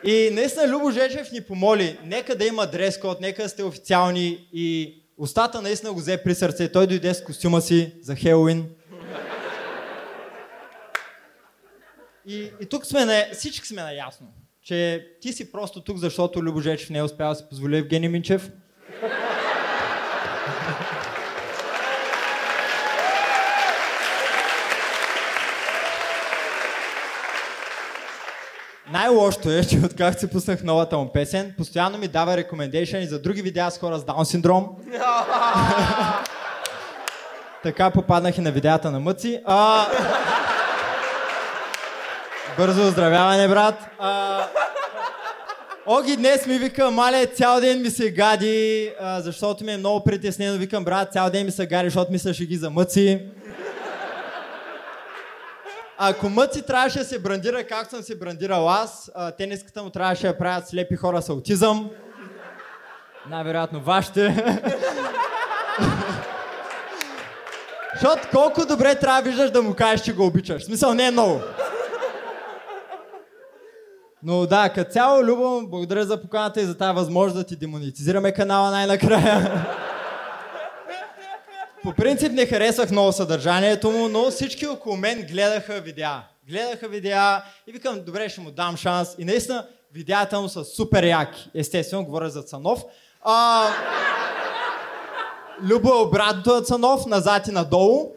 И наистина Любо Жечев ни помоли, нека да има дрес-код, нека да сте официални и устата наистина го взе при сърце. Той дойде с костюма си за Хелуин. И, и тук сме на, всички сме наясно, че ти си просто тук, защото Любо Жечев не е успял да си позволи Евгений Минчев. Най-лошото е, че откакто си пуснах новата му песен, постоянно ми дава рекомендейшън за други видеа с хора с даун синдром. така попаднах и на видеята на Мъци. А... Бързо оздравяване, брат. А... Оги днес ми вика, мале, цял ден ми се гади, а, защото ми е много притеснено. Викам, брат, цял ден ми се гади, защото мисля, ще ги замъци. Ако Мъци трябваше да се брандира както съм се брандирал аз, а, тениската му трябваше да правят слепи хора с аутизъм. Най-вероятно вашите. Защото колко добре трябва да виждаш да му кажеш, че го обичаш. В смисъл не е много. Но да, като цяло, Любо, благодаря за поканата и за тази възможност да ти демонетизираме канала най-накрая. По принцип не харесвах много съдържанието му, но всички около мен гледаха видеа. Гледаха видеа и викам, добре, ще му дам шанс. И наистина видеята му са супер яки. Естествено, говоря за Цанов. А... Любо е обратното от Цанов, назад и надолу.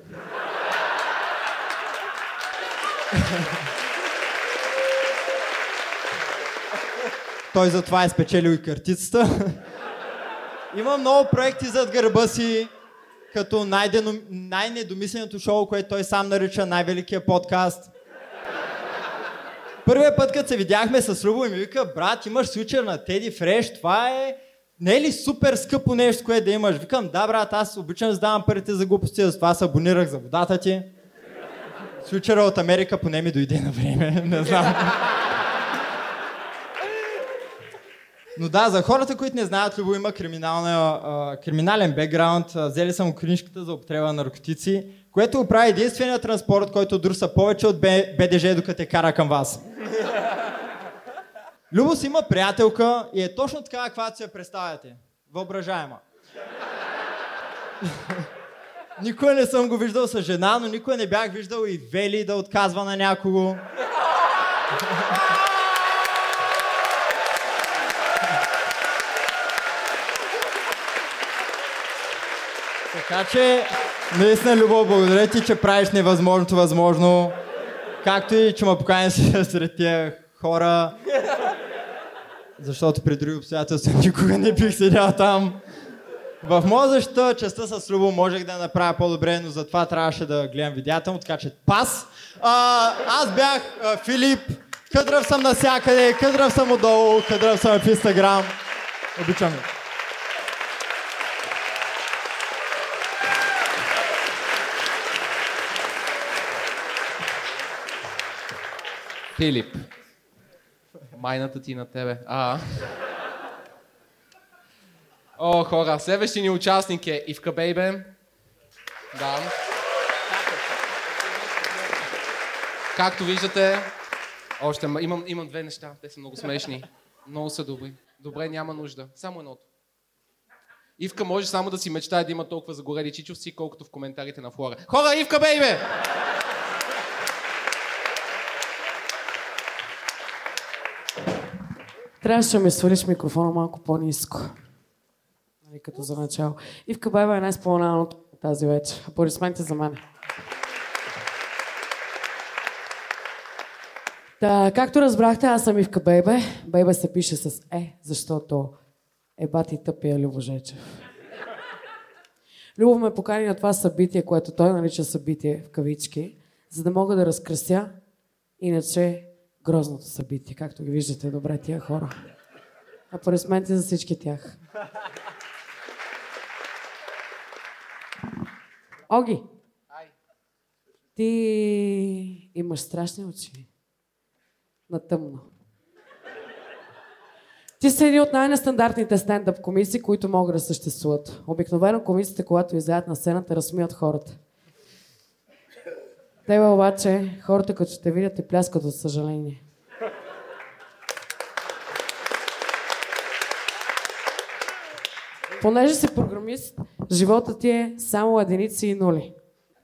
Той затова е спечелил и картицата. Има много проекти зад гърба си, като най-деном... най-недомисленото шоу, което той сам нарича най-великия подкаст. Първият път, като се видяхме с Любо и ми вика, брат, имаш свичер на Теди Фреш, това е... Не е ли супер скъпо нещо, което да имаш? Викам, да, брат, аз обичам да давам парите за глупости, затова се абонирах за водата ти. Свичера от Америка поне ми дойде на време, не знам. Но да, за хората, които не знаят, Любо има а, криминален бекграунд. Взели съм книжката за употреба на наркотици, което го прави единствения транспорт, който друса повече от БДЖ, докато те кара към вас. Любо си има приятелка и е точно така, каквато се представяте. Въображаема. никой не съм го виждал с жена, но никой не бях виждал и Вели да отказва на някого. Така че, наистина, Любов, благодаря ти, че правиш невъзможното възможно. Както и, че ме поканиш сред тия хора. Защото при други обстоятелства никога не бих седял там. В моя защита частта с Любо можех да направя по-добре, но затова трябваше да гледам видеята му, така че пас. А, аз бях а, Филип, къдрав съм насякъде, къдрав съм отдолу, къдрав съм в Инстаграм. Обичам ви. Филип. Майната ти на тебе. А. О, хора, следващия ни участник е Ивка Бейбе. Да. Както виждате, още имам, имам две неща, те са много смешни. Много са добри. Добре, няма нужда. Само едното. Ивка може само да си мечтае да има толкова загорели чичовци, колкото в коментарите на Флора. Хора, Ивка, бейбе! Трябваше да ми свалиш микрофона малко по-низко. Нали, като за начало. Ивка Байба е най-споменаното тази вечер. Аплодисменти за мен. Та, както разбрахте, аз съм Ивка Бейбе. Бейбе се пише с Е, защото е бати тъпия Любо Жечев. Любо ме покани на това събитие, което той нарича събитие в кавички, за да мога да разкрася иначе грозното събитие, както ги виждате добре тия хора. Аплодисменти за всички тях. Оги, ти имаш страшни очи. На тъмно. Ти си един от най-нестандартните стендъп комисии, които могат да съществуват. Обикновено комисиите, когато излязат на сцената, разсмият хората. Тебе обаче, хората като те видят, те пляскат от съжаление. Понеже си програмист, живота ти е само единици и нули.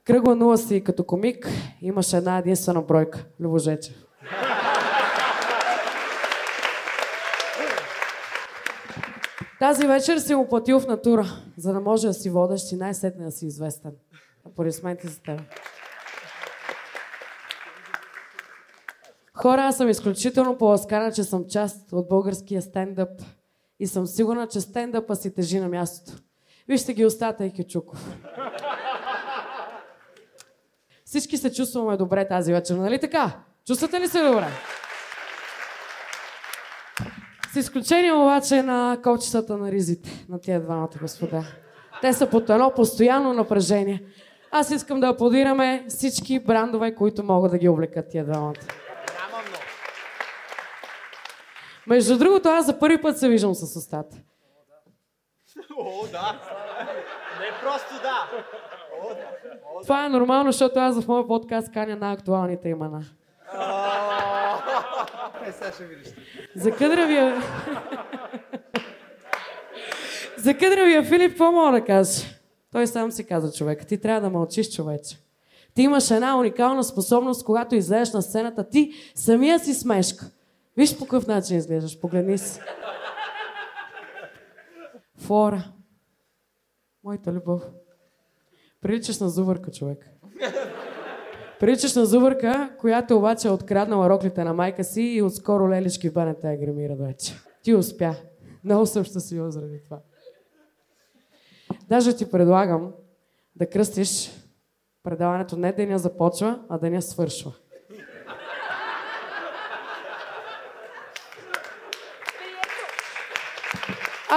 Кръгла нула си като комик, имаш една единствена бройка. Любожече. Тази вечер си му платил в натура, за да може да си водещ и най-сетне да си известен. Аплодисменти за теб. Хора, аз съм изключително поласкана, че съм част от българския стендъп и съм сигурна, че стендъпа си тежи на мястото. Вижте ги устата и Кючуков. Всички се чувстваме добре тази вечер, нали така? Чувствате ли се добре? С изключение обаче на кочетата на ризите, на тия двамата господа. Те са под едно постоянно напрежение. Аз искам да аплодираме всички брандове, които могат да ги облекат тия двамата. Между другото, аз за първи път се виждам с устата. О, да. Не просто да. О, да. О, да. Това е нормално, защото аз в моя подкаст каня най-актуалните имена. Е, сега ще видиш. За кадровия... За кадровия Филип, какво мога да кажа? Той сам си каза човек. Ти трябва да мълчиш, човече. Ти имаш една уникална способност, когато излезеш на сцената, ти самия си смешка. Виж по какъв начин изглеждаш, погледни си. Флора. Моята любов. Приличаш на зувърка, човек. Приличаш на зувърка, която обаче е откраднала роклите на майка си и отскоро лелички в банята я гримират вече. Ти успя. Много съм щастлива заради това. Даже ти предлагам да кръстиш предаването не деня започва, а деня свършва.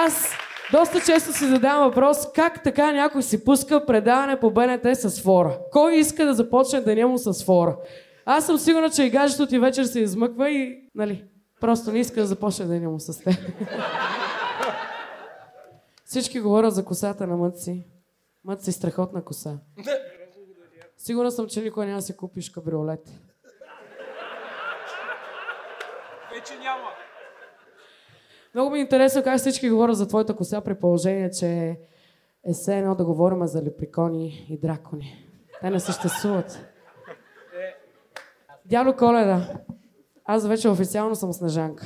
Аз доста често си задавам въпрос, как така някой си пуска предаване по БНТ с фора? Кой иска да започне деня му с фора? Аз съм сигурна, че и гаджето ти вечер се измъква и, нали, просто не иска да започне деня му с теб. Всички говорят за косата на Мъци. Мъци страхотна коса. Сигурна съм, че никой няма да си купиш кабриолет. Вече няма. Много ми е интересно как всички говорят за твоята коса при положение, че е все едно да говорим за леприкони и дракони. Те не съществуват. Дядо Коледа, аз вече официално съм снежанка.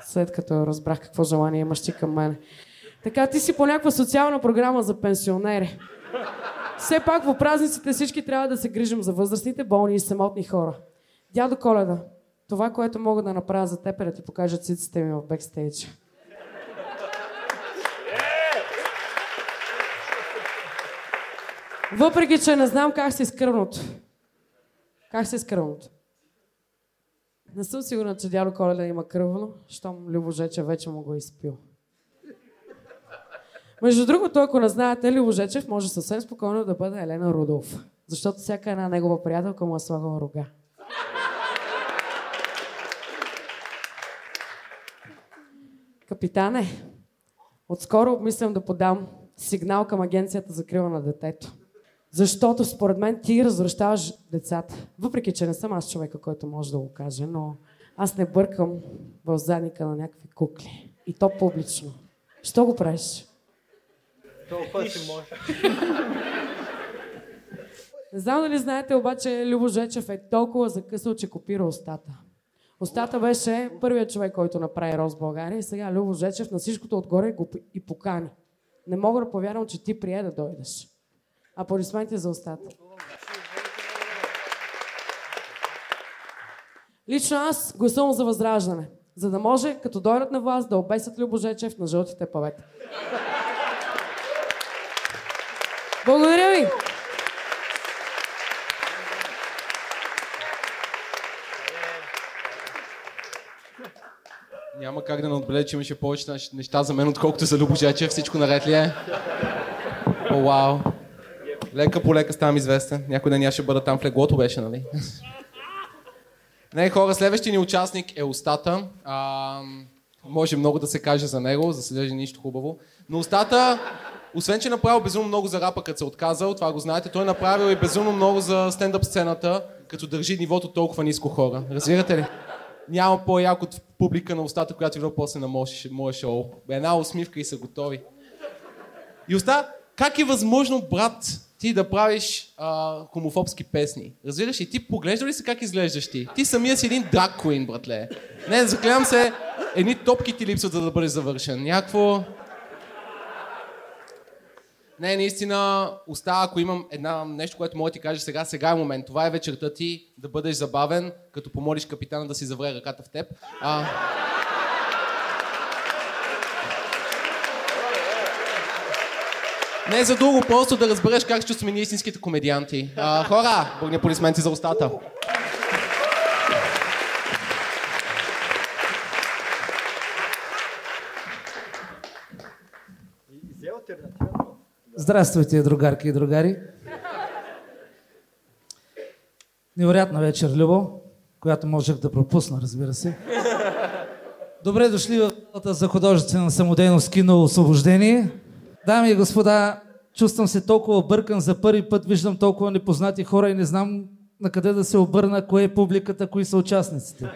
След като разбрах какво желание имаш ти към мен. Така ти си по някаква социална програма за пенсионери. Все пак в празниците всички трябва да се грижим за възрастните, болни и самотни хора. Дядо Коледа, това, което мога да направя за теб е да ти покажа циците ми в бекстейдж. Въпреки, че не знам как си скръвното. Как си скръвното? Не съм сигурна, че дядо Коледа има кръвно, щом Любо Жечев вече му го е изпил. Между другото, ако не знаете, Любо Жечев може съвсем спокойно да бъде Елена Рудолф. Защото всяка една негова приятелка му е слагала рога. Капитане, отскоро обмислям да подам сигнал към агенцията за крила на детето. Защото според мен ти развръщаваш децата. Въпреки, че не съм аз човека, който може да го каже, но аз не бъркам в задника на някакви кукли. И то публично. Що го правиш? Толкова си може. Не знам дали знаете, обаче Любо Жечев е толкова закъсал, че копира устата. Устата беше първият човек, който направи Рост България и сега Любо Жечев на всичкото отгоре го и покани. Не мога да повярвам, че ти прие да дойдеш. Аплодисменти за устата. Лично аз гласувам за възраждане, за да може, като дойдат на власт, да обесят Любо Жечев на жълтите павета. Благодаря ви! Няма как да не отбележа, че имаше повече нещ- неща за мен, отколкото за Любо Жечев. Всичко наред ли е? О, вау. Лека по лека ставам известен. Някой ден аз ще бъда там в леглото беше, нали? Не, хора, следващия ни участник е Устата. А, може много да се каже за него, за съжаление нищо хубаво. Но Устата, освен че е направил безумно много за рапа, като се е отказал, това го знаете, той е направил и безумно много за стендъп сцената, като държи нивото толкова ниско хора. Разбирате ли? Няма по-яко от публика на устата, която идва после на мое шоу. Една усмивка и са готови. И оста, как е възможно, брат, ти да правиш а, хомофобски песни? Разбираш ли? Ти поглежда ли се как изглеждаш ти? Ти самия си един драг куин, братле. Не, заклевам се, едни топки ти липсват, за да бъдеш завършен. Някакво... Не, наистина, остава, ако имам една нещо, което мога да ти кажа сега, сега е момент. Това е вечерта ти да бъдеш забавен, като помолиш капитана да си завре ръката в теб. А... Не за друго, просто да разбереш как ще ние истинските комедианти. А, хора, бурни аплодисменти за устата. Взе альтернатива. Здравствуйте, другарки и другари. Невероятна вечер, Любо, която можех да пропусна, разбира се. Добре дошли в залата за художествена самодейност кино Освобождение. Дами и господа, чувствам се толкова бъркан за първи път, виждам толкова непознати хора и не знам на къде да се обърна, кое е публиката, кои са участниците.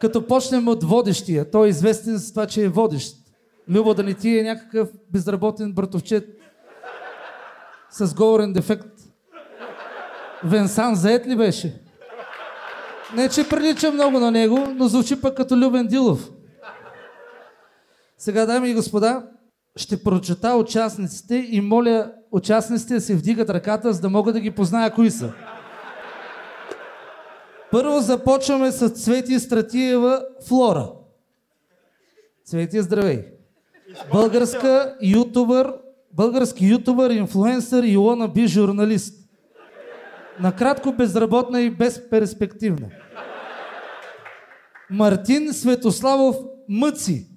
Като почнем от водещия, той е известен за това, че е водещ. Любо да не ти е някакъв безработен братовчет с говорен дефект. Венсан заед ли беше? Не, че прилича много на него, но звучи пък като Любен Дилов. Сега, дами и господа, ще прочета участниците и моля участниците да се вдигат ръката, за да мога да ги позная кои са. Първо започваме с Цвети Стратиева Флора. Цвети, здравей! Българска ютубър, български ютубър, инфлуенсър и би журналист. Накратко безработна и безперспективна. Мартин Светославов Мъци.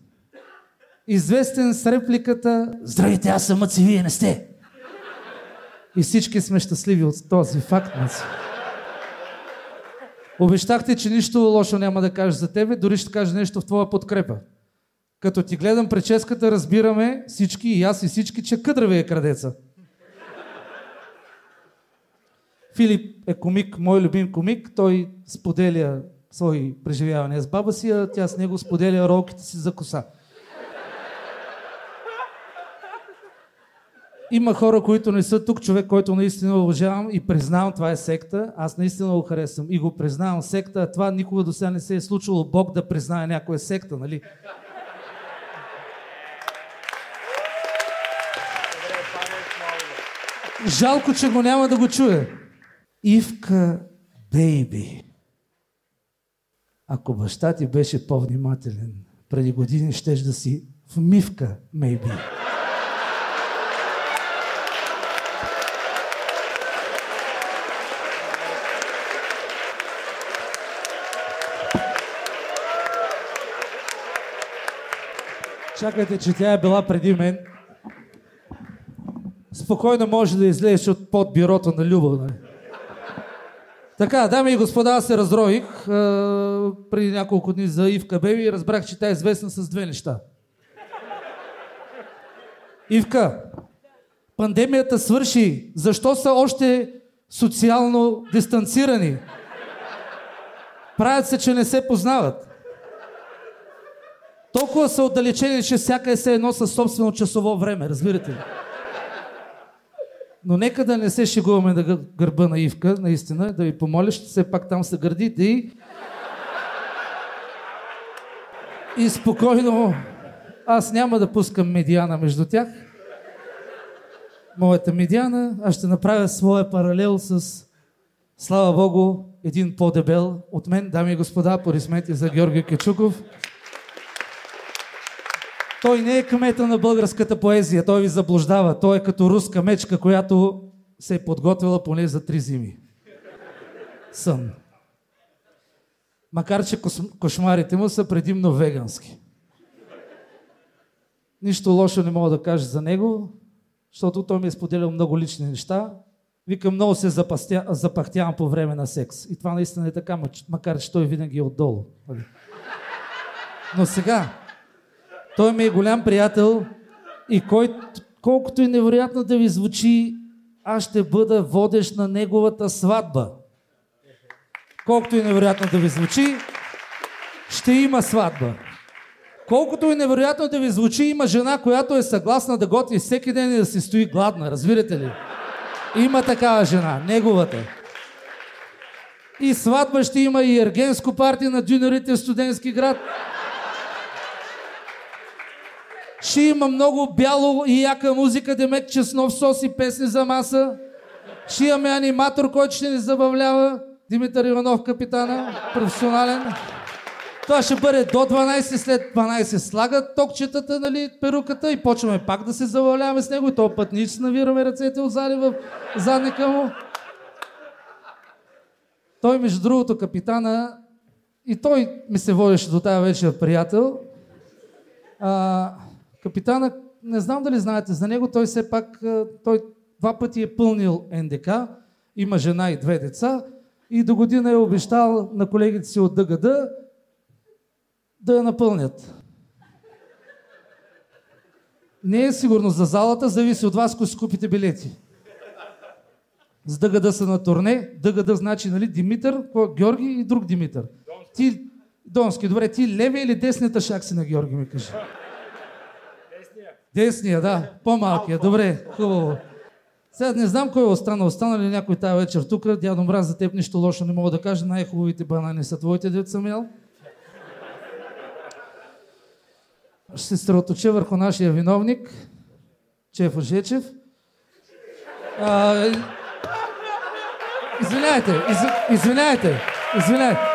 Известен с репликата Здравейте, аз съм Мъци, вие не сте. И всички сме щастливи от този факт, Мъци. Обещахте, че нищо лошо няма да кажа за тебе, дори ще кажа нещо в твоя подкрепа. Като ти гледам прическата, разбираме всички, и аз и всички, че къдрави е крадеца. Филип е комик, мой любим комик. Той споделя свои преживявания с баба си, а тя с него споделя ролките си за коса. Има хора, които не са тук, човек, който наистина уважавам и признавам, това е секта. Аз наистина го харесвам и го признавам секта, а това никога до сега не се е случило Бог да признае някоя секта, нали? Жалко, че го няма да го чуе. Ивка Бейби. Ако баща ти беше по-внимателен, преди години щеш да си в мивка, мейби. Чакайте, че тя е била преди мен. Спокойно може да излезеш от под бюрото на Люба. Нали? Така, дами и господа, аз се разроих а, преди няколко дни за Ивка Беби и разбрах, че тя е известна с две неща. Ивка, пандемията свърши. Защо са още социално дистанцирани? Правят се, че не се познават. Толкова са отдалечени, че всяка е се едно със собствено часово време, разбирате ли? Но нека да не се шегуваме на гърба на Ивка, наистина, да ви помоля, ще все пак там се гърдите и... И спокойно, аз няма да пускам медиана между тях. Моята медиана, аз ще направя своя паралел с, слава Богу, един по-дебел от мен, дами и господа, порисмете за Георги Кечуков. Той не е кмета на българската поезия, той ви заблуждава. Той е като руска мечка, която се е подготвила поне за три зими. Сън. Макар, че кошмарите му са предимно вегански. Нищо лошо не мога да кажа за него, защото той ми е споделял много лични неща. Викам, много се запастя, запахтявам по време на секс. И това наистина е така, макар че той винаги е отдолу. Но сега, той ми е голям приятел и кой, колкото и невероятно да ви звучи, аз ще бъда водещ на неговата сватба. Колкото и невероятно да ви звучи, ще има сватба. Колкото и невероятно да ви звучи, има жена, която е съгласна да готви всеки ден и да си стои гладна. Разбирате ли? Има такава жена, неговата. И сватба ще има и ергенско парти на дюнерите в студентски град. Ще има много бяло и яка музика, демек чеснов сос и песни за маса. Ще имаме аниматор, който ще ни забавлява. Димитър Иванов, капитана, професионален. Това ще бъде до 12, след 12 слагат токчетата, нали, перуката и почваме пак да се забавляваме с него и този път ние ще навираме ръцете отзади в задника му. Той, между другото, капитана, и той ми се водеше до тази вечер приятел. А, Капитана, не знам дали знаете за него, той все пак, той два пъти е пълнил НДК, има жена и две деца и до година е обещал на колегите си от ДГД да я напълнят. Не е сигурно за залата, зависи от вас, ако си купите билети. С ДГД са на турне. ДГД значи, нали, Димитър, Георги и друг Димитър. Ти, Донски, добре, ти левия или десната шак си на Георги ми кажи? Десния, да. По-малкия. Добре, хубаво. Сега не знам кой е останал. Остана ли някой тази вечер тук? Дядо Мраз, за теб нищо лошо не мога да кажа. Най-хубавите банани са твоите, дет съм ял. Ще се строточа върху нашия виновник, Чефо Жечев. А, извиняйте, из, извиняйте, извиняйте.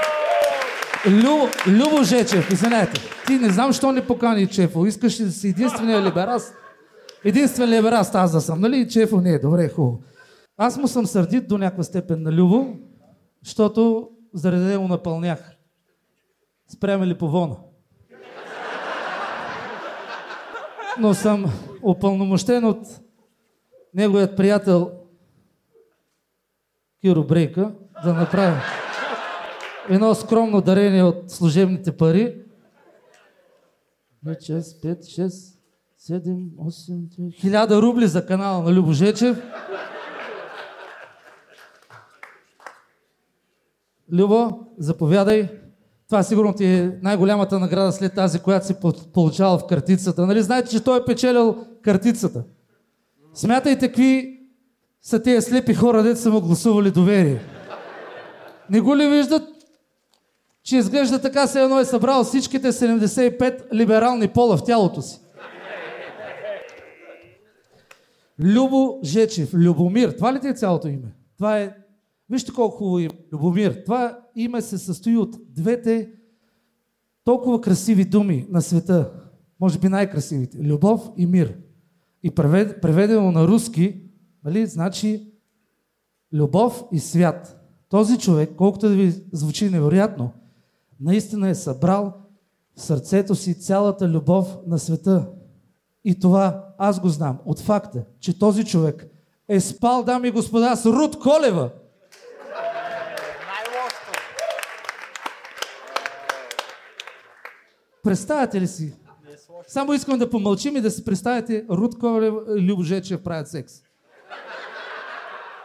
Любо, Любо Жечев, извинете. Ти не знам, що не покани Чефо. Искаш ли да си единствения либераст? Единствен либераст аз да съм, нали? Чефо не е, добре, хубаво. Аз му съм сърдит до някаква степен на Любо, защото заради него напълнях. Спряме ли по вона? Но съм опълномощен от неговият приятел Киро Брейка да направя едно скромно дарение от служебните пари. 5, 6, 7, 8, 1000 рубли за канала на Любо Жечев. Любо, заповядай. Това сигурно ти е най-голямата награда след тази, която си получавал в картицата. Нали знаете, че той е печелил картицата? Смятайте какви са тези слепи хора, дето са му гласували доверие. Не го ли виждат? Че изглежда така, се едно е събрал всичките 75 либерални пола в тялото си. Любо Жечев, Любомир. Това ли ти е цялото име? Това е... Вижте колко хубаво име. Любомир. Това име се състои от двете толкова красиви думи на света. Може би най-красивите. Любов и мир. И преведено на руски, нали, значи любов и свят. Този човек, колкото да ви звучи невероятно, наистина е събрал в сърцето си цялата любов на света. И това аз го знам от факта, че този човек е спал, дами и господа, с Руд Колева. Представяте ли си? Само искам да помълчим и да си представите Руд Колева и Любо Жечев правят секс.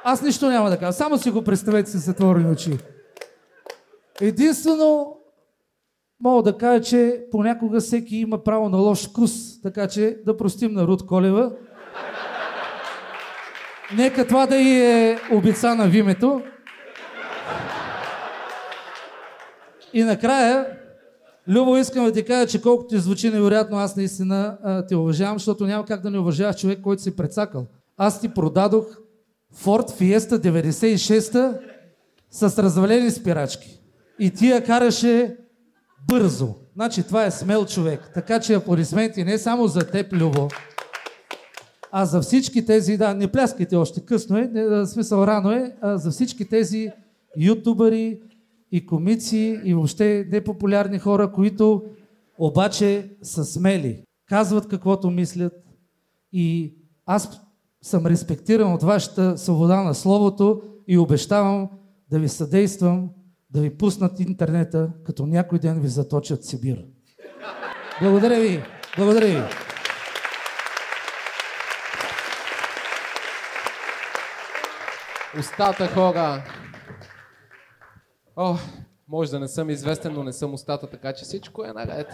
Аз нищо няма да кажа. Само си го представете с затворени очи. Единствено мога да кажа, че понякога всеки има право на лош вкус, така че да простим на Руд Колева. Нека това да и е обица на вимето. И накрая, Любо, искам да ти кажа, че колкото ти звучи невероятно, аз наистина а, те уважавам, защото няма как да не уважаваш човек, който си прецакал. Аз ти продадох Ford Fiesta 96 с развалени спирачки. И ти я караше бързо. Значи това е смел човек. Така че аплодисменти не само за теб, Любо, а за всички тези, да, не пляскайте още, късно е, не, смисъл рано е, а за всички тези ютубъри и комици и въобще непопулярни хора, които обаче са смели, казват каквото мислят и аз съм респектиран от вашата свобода на словото и обещавам да ви съдействам да ви пуснат интернета, като някой ден ви заточат Сибир. Благодаря ви! Благодаря ви! Устата хора. О, може да не съм известен, но не съм устата, така че всичко е наред.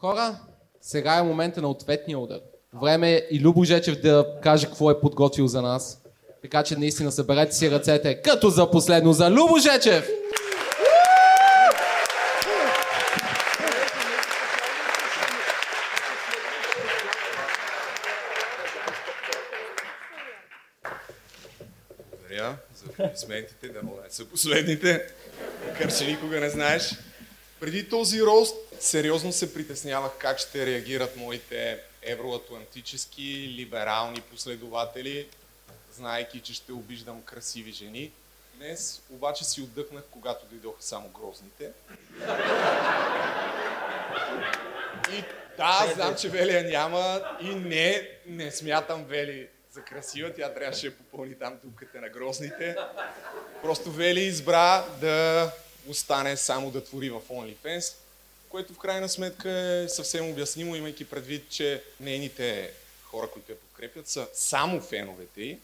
Хора, сега е момента на ответния удар. Време е и Любо Жечев да каже какво е подготвил за нас. Така че наистина съберете си ръцете, като за последно за Любо Жечев! Благодаря за аплодисментите, да не са последните, макар че никога не знаеш. Преди този рост сериозно се притеснявах как ще реагират моите евроатлантически, либерални последователи, знаеки, че ще обиждам красиви жени. Днес обаче си отдъхнах, когато дойдоха само грозните. И да, знам, че Велия няма и не, не смятам Вели за красива. Тя трябваше да попълни там дупката на грозните. Просто Вели избра да остане само да твори в OnlyFans, което в крайна сметка е съвсем обяснимо, имайки предвид, че нейните хора, които я подкрепят, са само феновете й,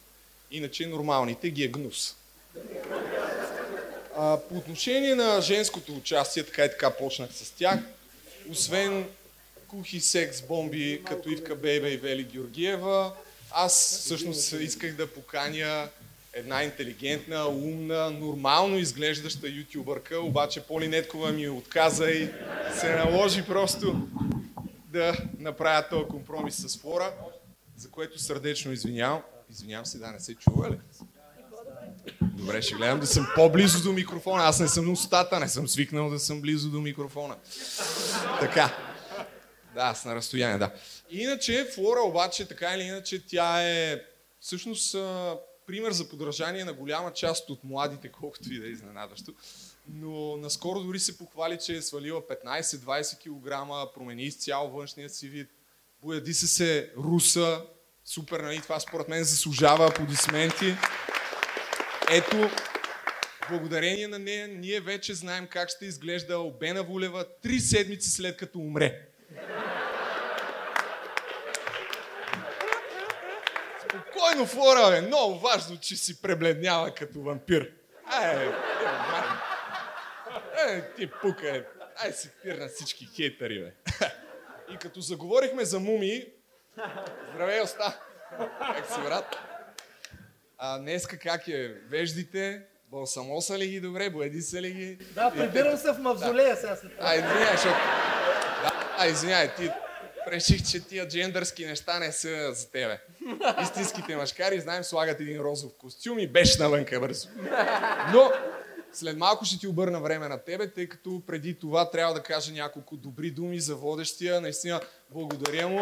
иначе нормалните ги е гнус. А, по отношение на женското участие, така и така почнах с тях, освен кухи секс бомби, като Ивка Бейбе и Вели Георгиева, аз всъщност исках да поканя една интелигентна, умна, нормално изглеждаща ютубърка, обаче Поли Неткова ми отказа и се наложи просто да направя този компромис с Флора, за което сърдечно извинявам. Извинявам се, да не се чува ли? Добре, ще гледам да съм по-близо до микрофона. Аз не съм устата, не съм свикнал да съм близо до микрофона. Така. Да, с на разстояние, да. Иначе, Флора обаче, така или иначе, тя е всъщност пример за подражание на голяма част от младите, колкото и да е изненадващо. Но наскоро дори се похвали, че е свалила 15-20 кг, промени изцяло външния си вид. Бояди се се руса. Супер, нали? Това според мен заслужава аплодисменти. Ето, благодарение на нея, ние вече знаем как ще изглежда Албена Вулева три седмици след като умре. Спокойно, Флора, бе. Много важно, че си пребледнява като вампир. Ай, е, е, ти пука, е. Ай си пир на всички хейтери, бе. И като заговорихме за мумии, здравей, оста. Как си, брат? А днеска как е? Веждите? Балсамоса ли ги добре? Боеди са ли ги? Да, прибирам се в мавзолея сега след това. А, извиняй, защото... Да, а, извиняй, ти реших, че тия джендърски неща не са за тебе. Истинските мъжкари, знаем, слагат един розов костюм и беше навънка бързо. Но след малко ще ти обърна време на тебе, тъй като преди това трябва да кажа няколко добри думи за водещия. Наистина, благодаря му.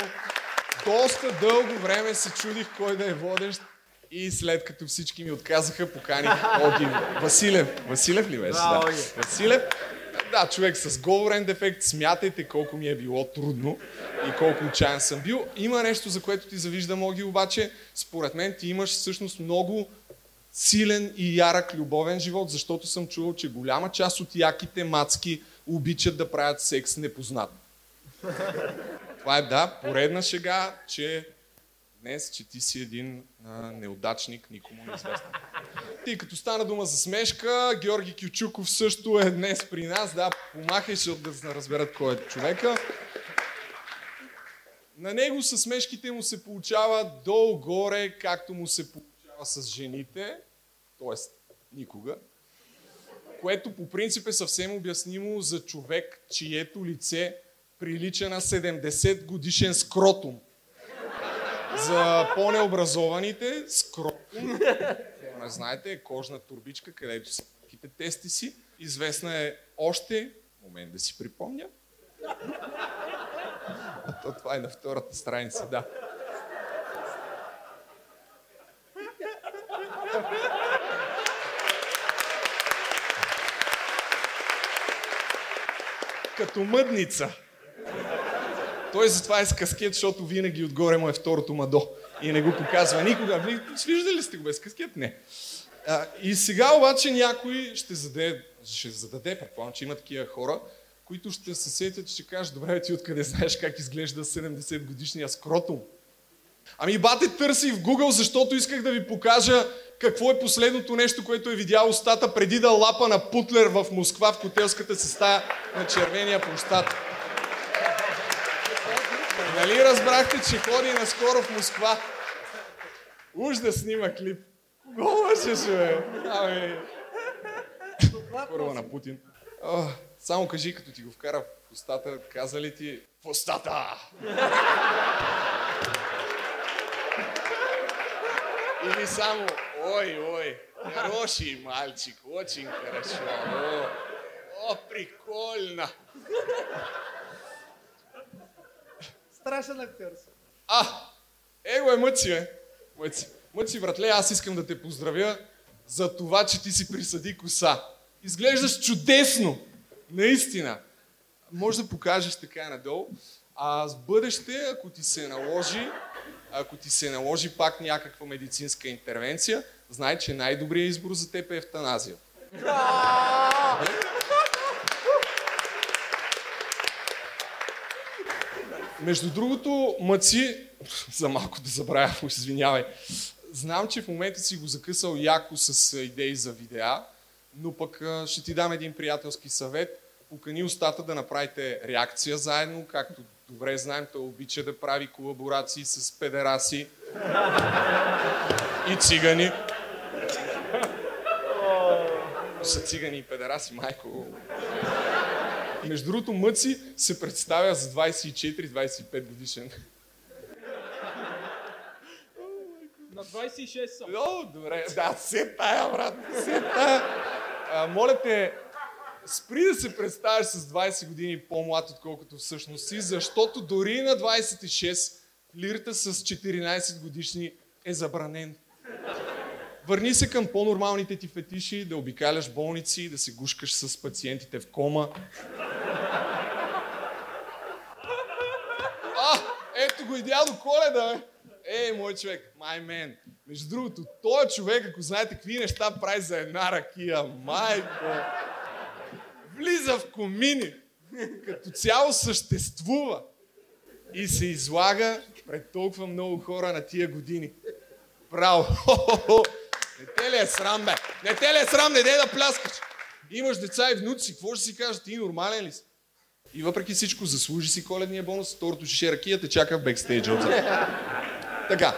Доста дълго време се чудих кой да е водещ и след като всички ми отказаха, поканих Оги Василев. Василев ли беше? Да, Василев. Да, човек с говорен дефект, смятайте колко ми е било трудно и колко отчаян съм бил. Има нещо, за което ти завиждам, Оги, обаче, според мен ти имаш всъщност много силен и ярък любовен живот, защото съм чувал, че голяма част от яките мацки обичат да правят секс непознат. Това е, да, поредна шега, че днес, че ти си един а, неудачник, никому неизвестен. Ти като стана дума за смешка, Георги Кючуков също е днес при нас. Да, помахай, защото да разберат кой е човека. На него с смешките му се получава долу-горе, както му се получава с жените, т.е. никога, което по принцип е съвсем обяснимо за човек, чието лице прилича на 70 годишен скротум. За по-необразованите, скротум, не знаете, е кожна турбичка, където са малките тести си. Известна е още, момент да си припомня, а то това е на втората страница, да. Като мъдница. Той затова е с каскет, защото винаги отгоре му е второто мадо. И не го показва никога. Виждали ли сте го без каскет? Не. А, и сега обаче някой ще зададе, ще зададе, предполагам, че има такива хора, които ще се сетят, ще кажат, добре, ти откъде знаеш как изглежда 70 годишния скротум? Ами бате търси в Google, защото исках да ви покажа какво е последното нещо, което е видял устата преди да лапа на Путлер в Москва в хотелската си стая на червения площад. Нали разбрахте, че ходи наскоро в Москва? Уж да снима клип. Кого лъжеш, бе? Ами... Първо на Путин. О, само кажи, като ти го вкара в устата, каза ли ти в устата? Или само, ой, ой, хороший мальчик, очень хорошо. О, о прикольно. Страшен актьор си. А, его е Мъци, бе. Мъци. Мъци, братле, аз искам да те поздравя за това, че ти си присъди коса. Изглеждаш чудесно. Наистина. Може да покажеш така надолу. А с бъдеще, ако ти се наложи, ако ти се наложи пак някаква медицинска интервенция, знай, че най-добрият избор за теб е евтаназия. Между другото, мъци, за малко да забравя, извинявай, знам, че в момента си го закъсал яко с идеи за видеа, но пък ще ти дам един приятелски съвет. Покани устата да направите реакция заедно, както добре знаем, той обича да прави колаборации с педераси и цигани. Са цигани и педераси, майко. Между другото, Мъци се представя за 24-25 годишен. На 26 съм. О, добре. Да, се тая, брат. Се тая. А, моля те, спри да се представяш с 20 години по-млад, отколкото всъщност си, защото дори на 26 лирата с 14 годишни е забранен. Върни се към по-нормалните ти фетиши, да обикаляш болници, да се гушкаш с пациентите в кома. А, ето го и дядо Коледа, бе. Ей, мой човек, my man. Между другото, той човек, ако знаете какви неща прави за една ракия, майко, влиза в комини, като цяло съществува и се излага пред толкова много хора на тия години. Браво! Не те ли е срам, бе? Не те ли е срам, не дей да пляскаш? Имаш деца и внуци, какво ще си кажеш? Ти нормален ли си? И въпреки всичко, заслужи си коледния бонус, второто шише ракия чака в бекстейджа отзад. Така.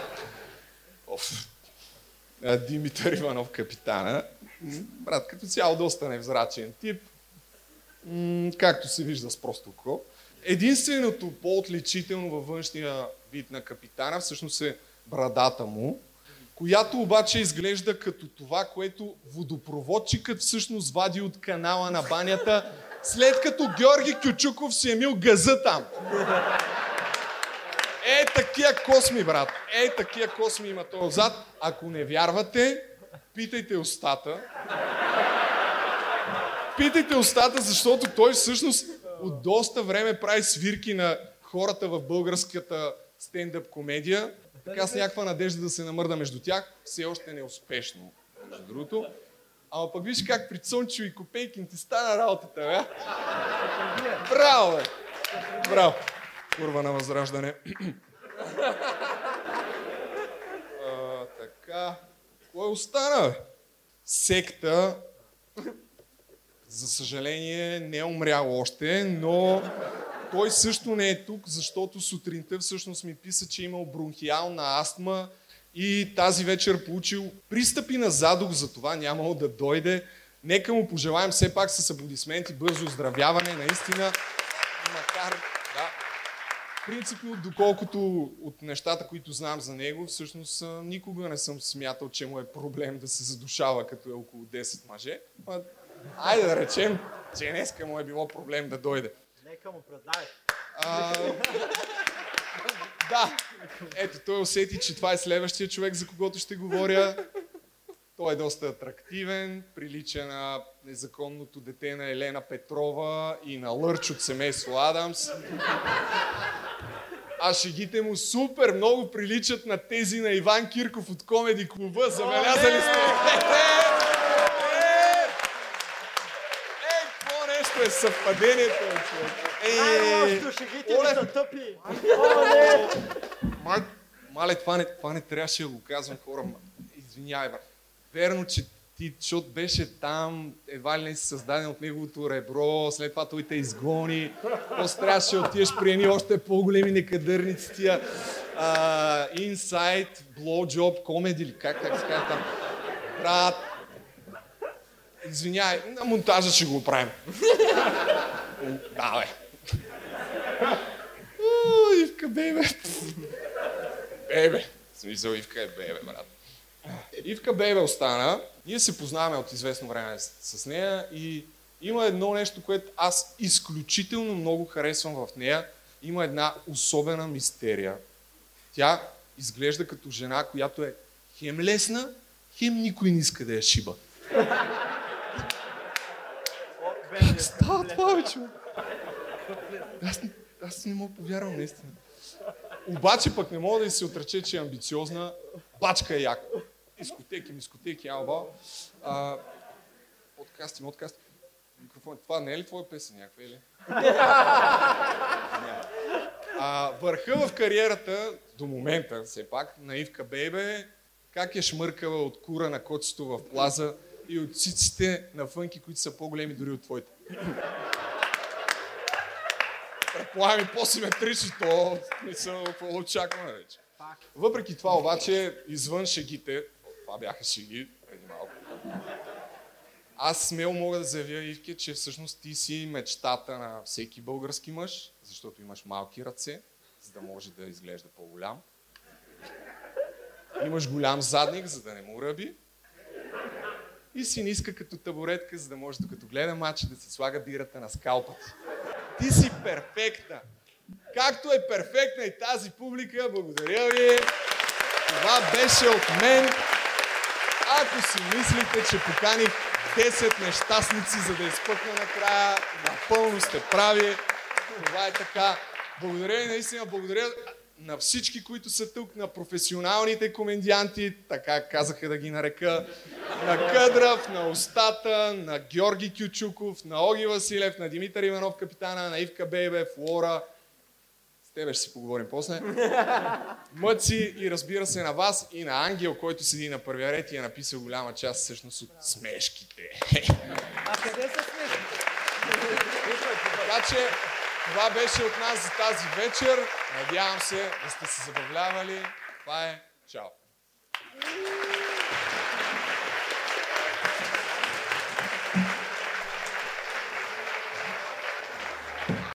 Оф. Димитър Иванов, капитана. Брат, като цяло доста невзрачен тип. М, както се вижда с просто око. Единственото по-отличително във външния вид на капитана всъщност е брадата му, която обаче изглежда като това, което водопроводчикът всъщност вади от канала на банята, след като Георги Кючуков си е мил газа там. Е, такива косми, брат. Е, такива косми има този отзад. Ако не вярвате, питайте устата. Питайте устата, защото той всъщност от доста време прави свирки на хората в българската стендъп комедия. Така с някаква надежда да се намърда между тях. Все още не е успешно, между другото. Ама пък виж как при Цончо и Копейкин ти стана работата, бе. Браво, бе. Браво. Курва на възраждане. така, кой остана? бе? Секта, за съжаление, не е умрял още, но той също не е тук, защото сутринта всъщност ми писа, че е имал бронхиална астма и тази вечер получил пристъпи на задух, за това нямало да дойде. Нека му пожелаем все пак с аплодисменти бързо оздравяване, наистина, макар, да, принципно, доколкото от нещата, които знам за него, всъщност а, никога не съм смятал, че му е проблем да се задушава, като е около 10 мъже. Ма, айде да речем, че днеска му е било проблем да дойде. Нека му предай. А, да, ето той усети, че това е следващия човек, за когото ще говоря. Той е доста атрактивен, прилича на незаконното дете на Елена Петрова и на Лърч от семейство Адамс. А шегите му супер много приличат на тези на Иван Кирков от Комеди клуба. Забелязали сте? Ей, какво е съвпадението, човек? Най-лошото шегите ми оле, са тъпи. Мале, това не, това не трябваше да го казвам хора. Извинявай, брат. Верно, че ти, защото беше там, едва ли не си създаден от неговото ребро, след това той те изгони, после трябваше да отидеш при едни още по-големи некадърници тия Blowjob, Comedy или как, как се казва там. Брат, извинявай, на монтажа ще го правим. да, бе. Ивка, бебе. Бебе. В смисъл, Ивка е бебе, брат. Ивка Бебе остана. Ние се познаваме от известно време с нея и има едно нещо, което аз изключително много харесвам в нея. Има една особена мистерия. Тя изглежда като жена, която е хем лесна, хем никой не иска да я шиба. Става това, бе, човек? Аз, не- мога повярвам, наистина. Обаче пък не мога да се отрече, че е амбициозна. Бачка е яка. Дискотеки, мискотеки, алба. А, подкасти, подкасти. Микрофон. Това не е ли твоя песен някаква или? А, върха в кариерата, до момента все пак, на Ивка Бейбе, как е шмъркала от кура на котето в плаза и от циците на фънки, които са по-големи дори от твоите. Предполагам и по-симетрични, то мисъл, какво очакваме вече. Въпреки това обаче, извън шегите, това бяха шеги преди малко, аз смело мога да заявя, Ивке, че всъщност ти си мечтата на всеки български мъж, защото имаш малки ръце, за да може да изглежда по-голям. Имаш голям задник, за да не му ръби. И си ниска като табуретка, за да може докато гледа матч да си слага бирата на скалпа ти. Ти си перфектна. Както е перфектна и тази публика, благодаря ви. Това беше от мен. Ако си мислите, че поканих 10 нещастници, за да изпъкна накрая, напълно сте прави. Това е така. Благодаря ви, наистина, благодаря на всички, които са тук, на професионалните комедианти, така казаха да ги нарека, на Къдрав, на Остата, на Георги Кючуков, на Оги Василев, на Димитър Иванов капитана, на Ивка Бейбе, Флора. С тебе ще си поговорим после. Мъци и разбира се на вас и на Ангел, който седи на първия ред и е написал голяма част всъщност от смешките. А къде са смешки? Така че това беше от нас за тази вечер. Надявам се да сте се забавлявали. Това е. Чао!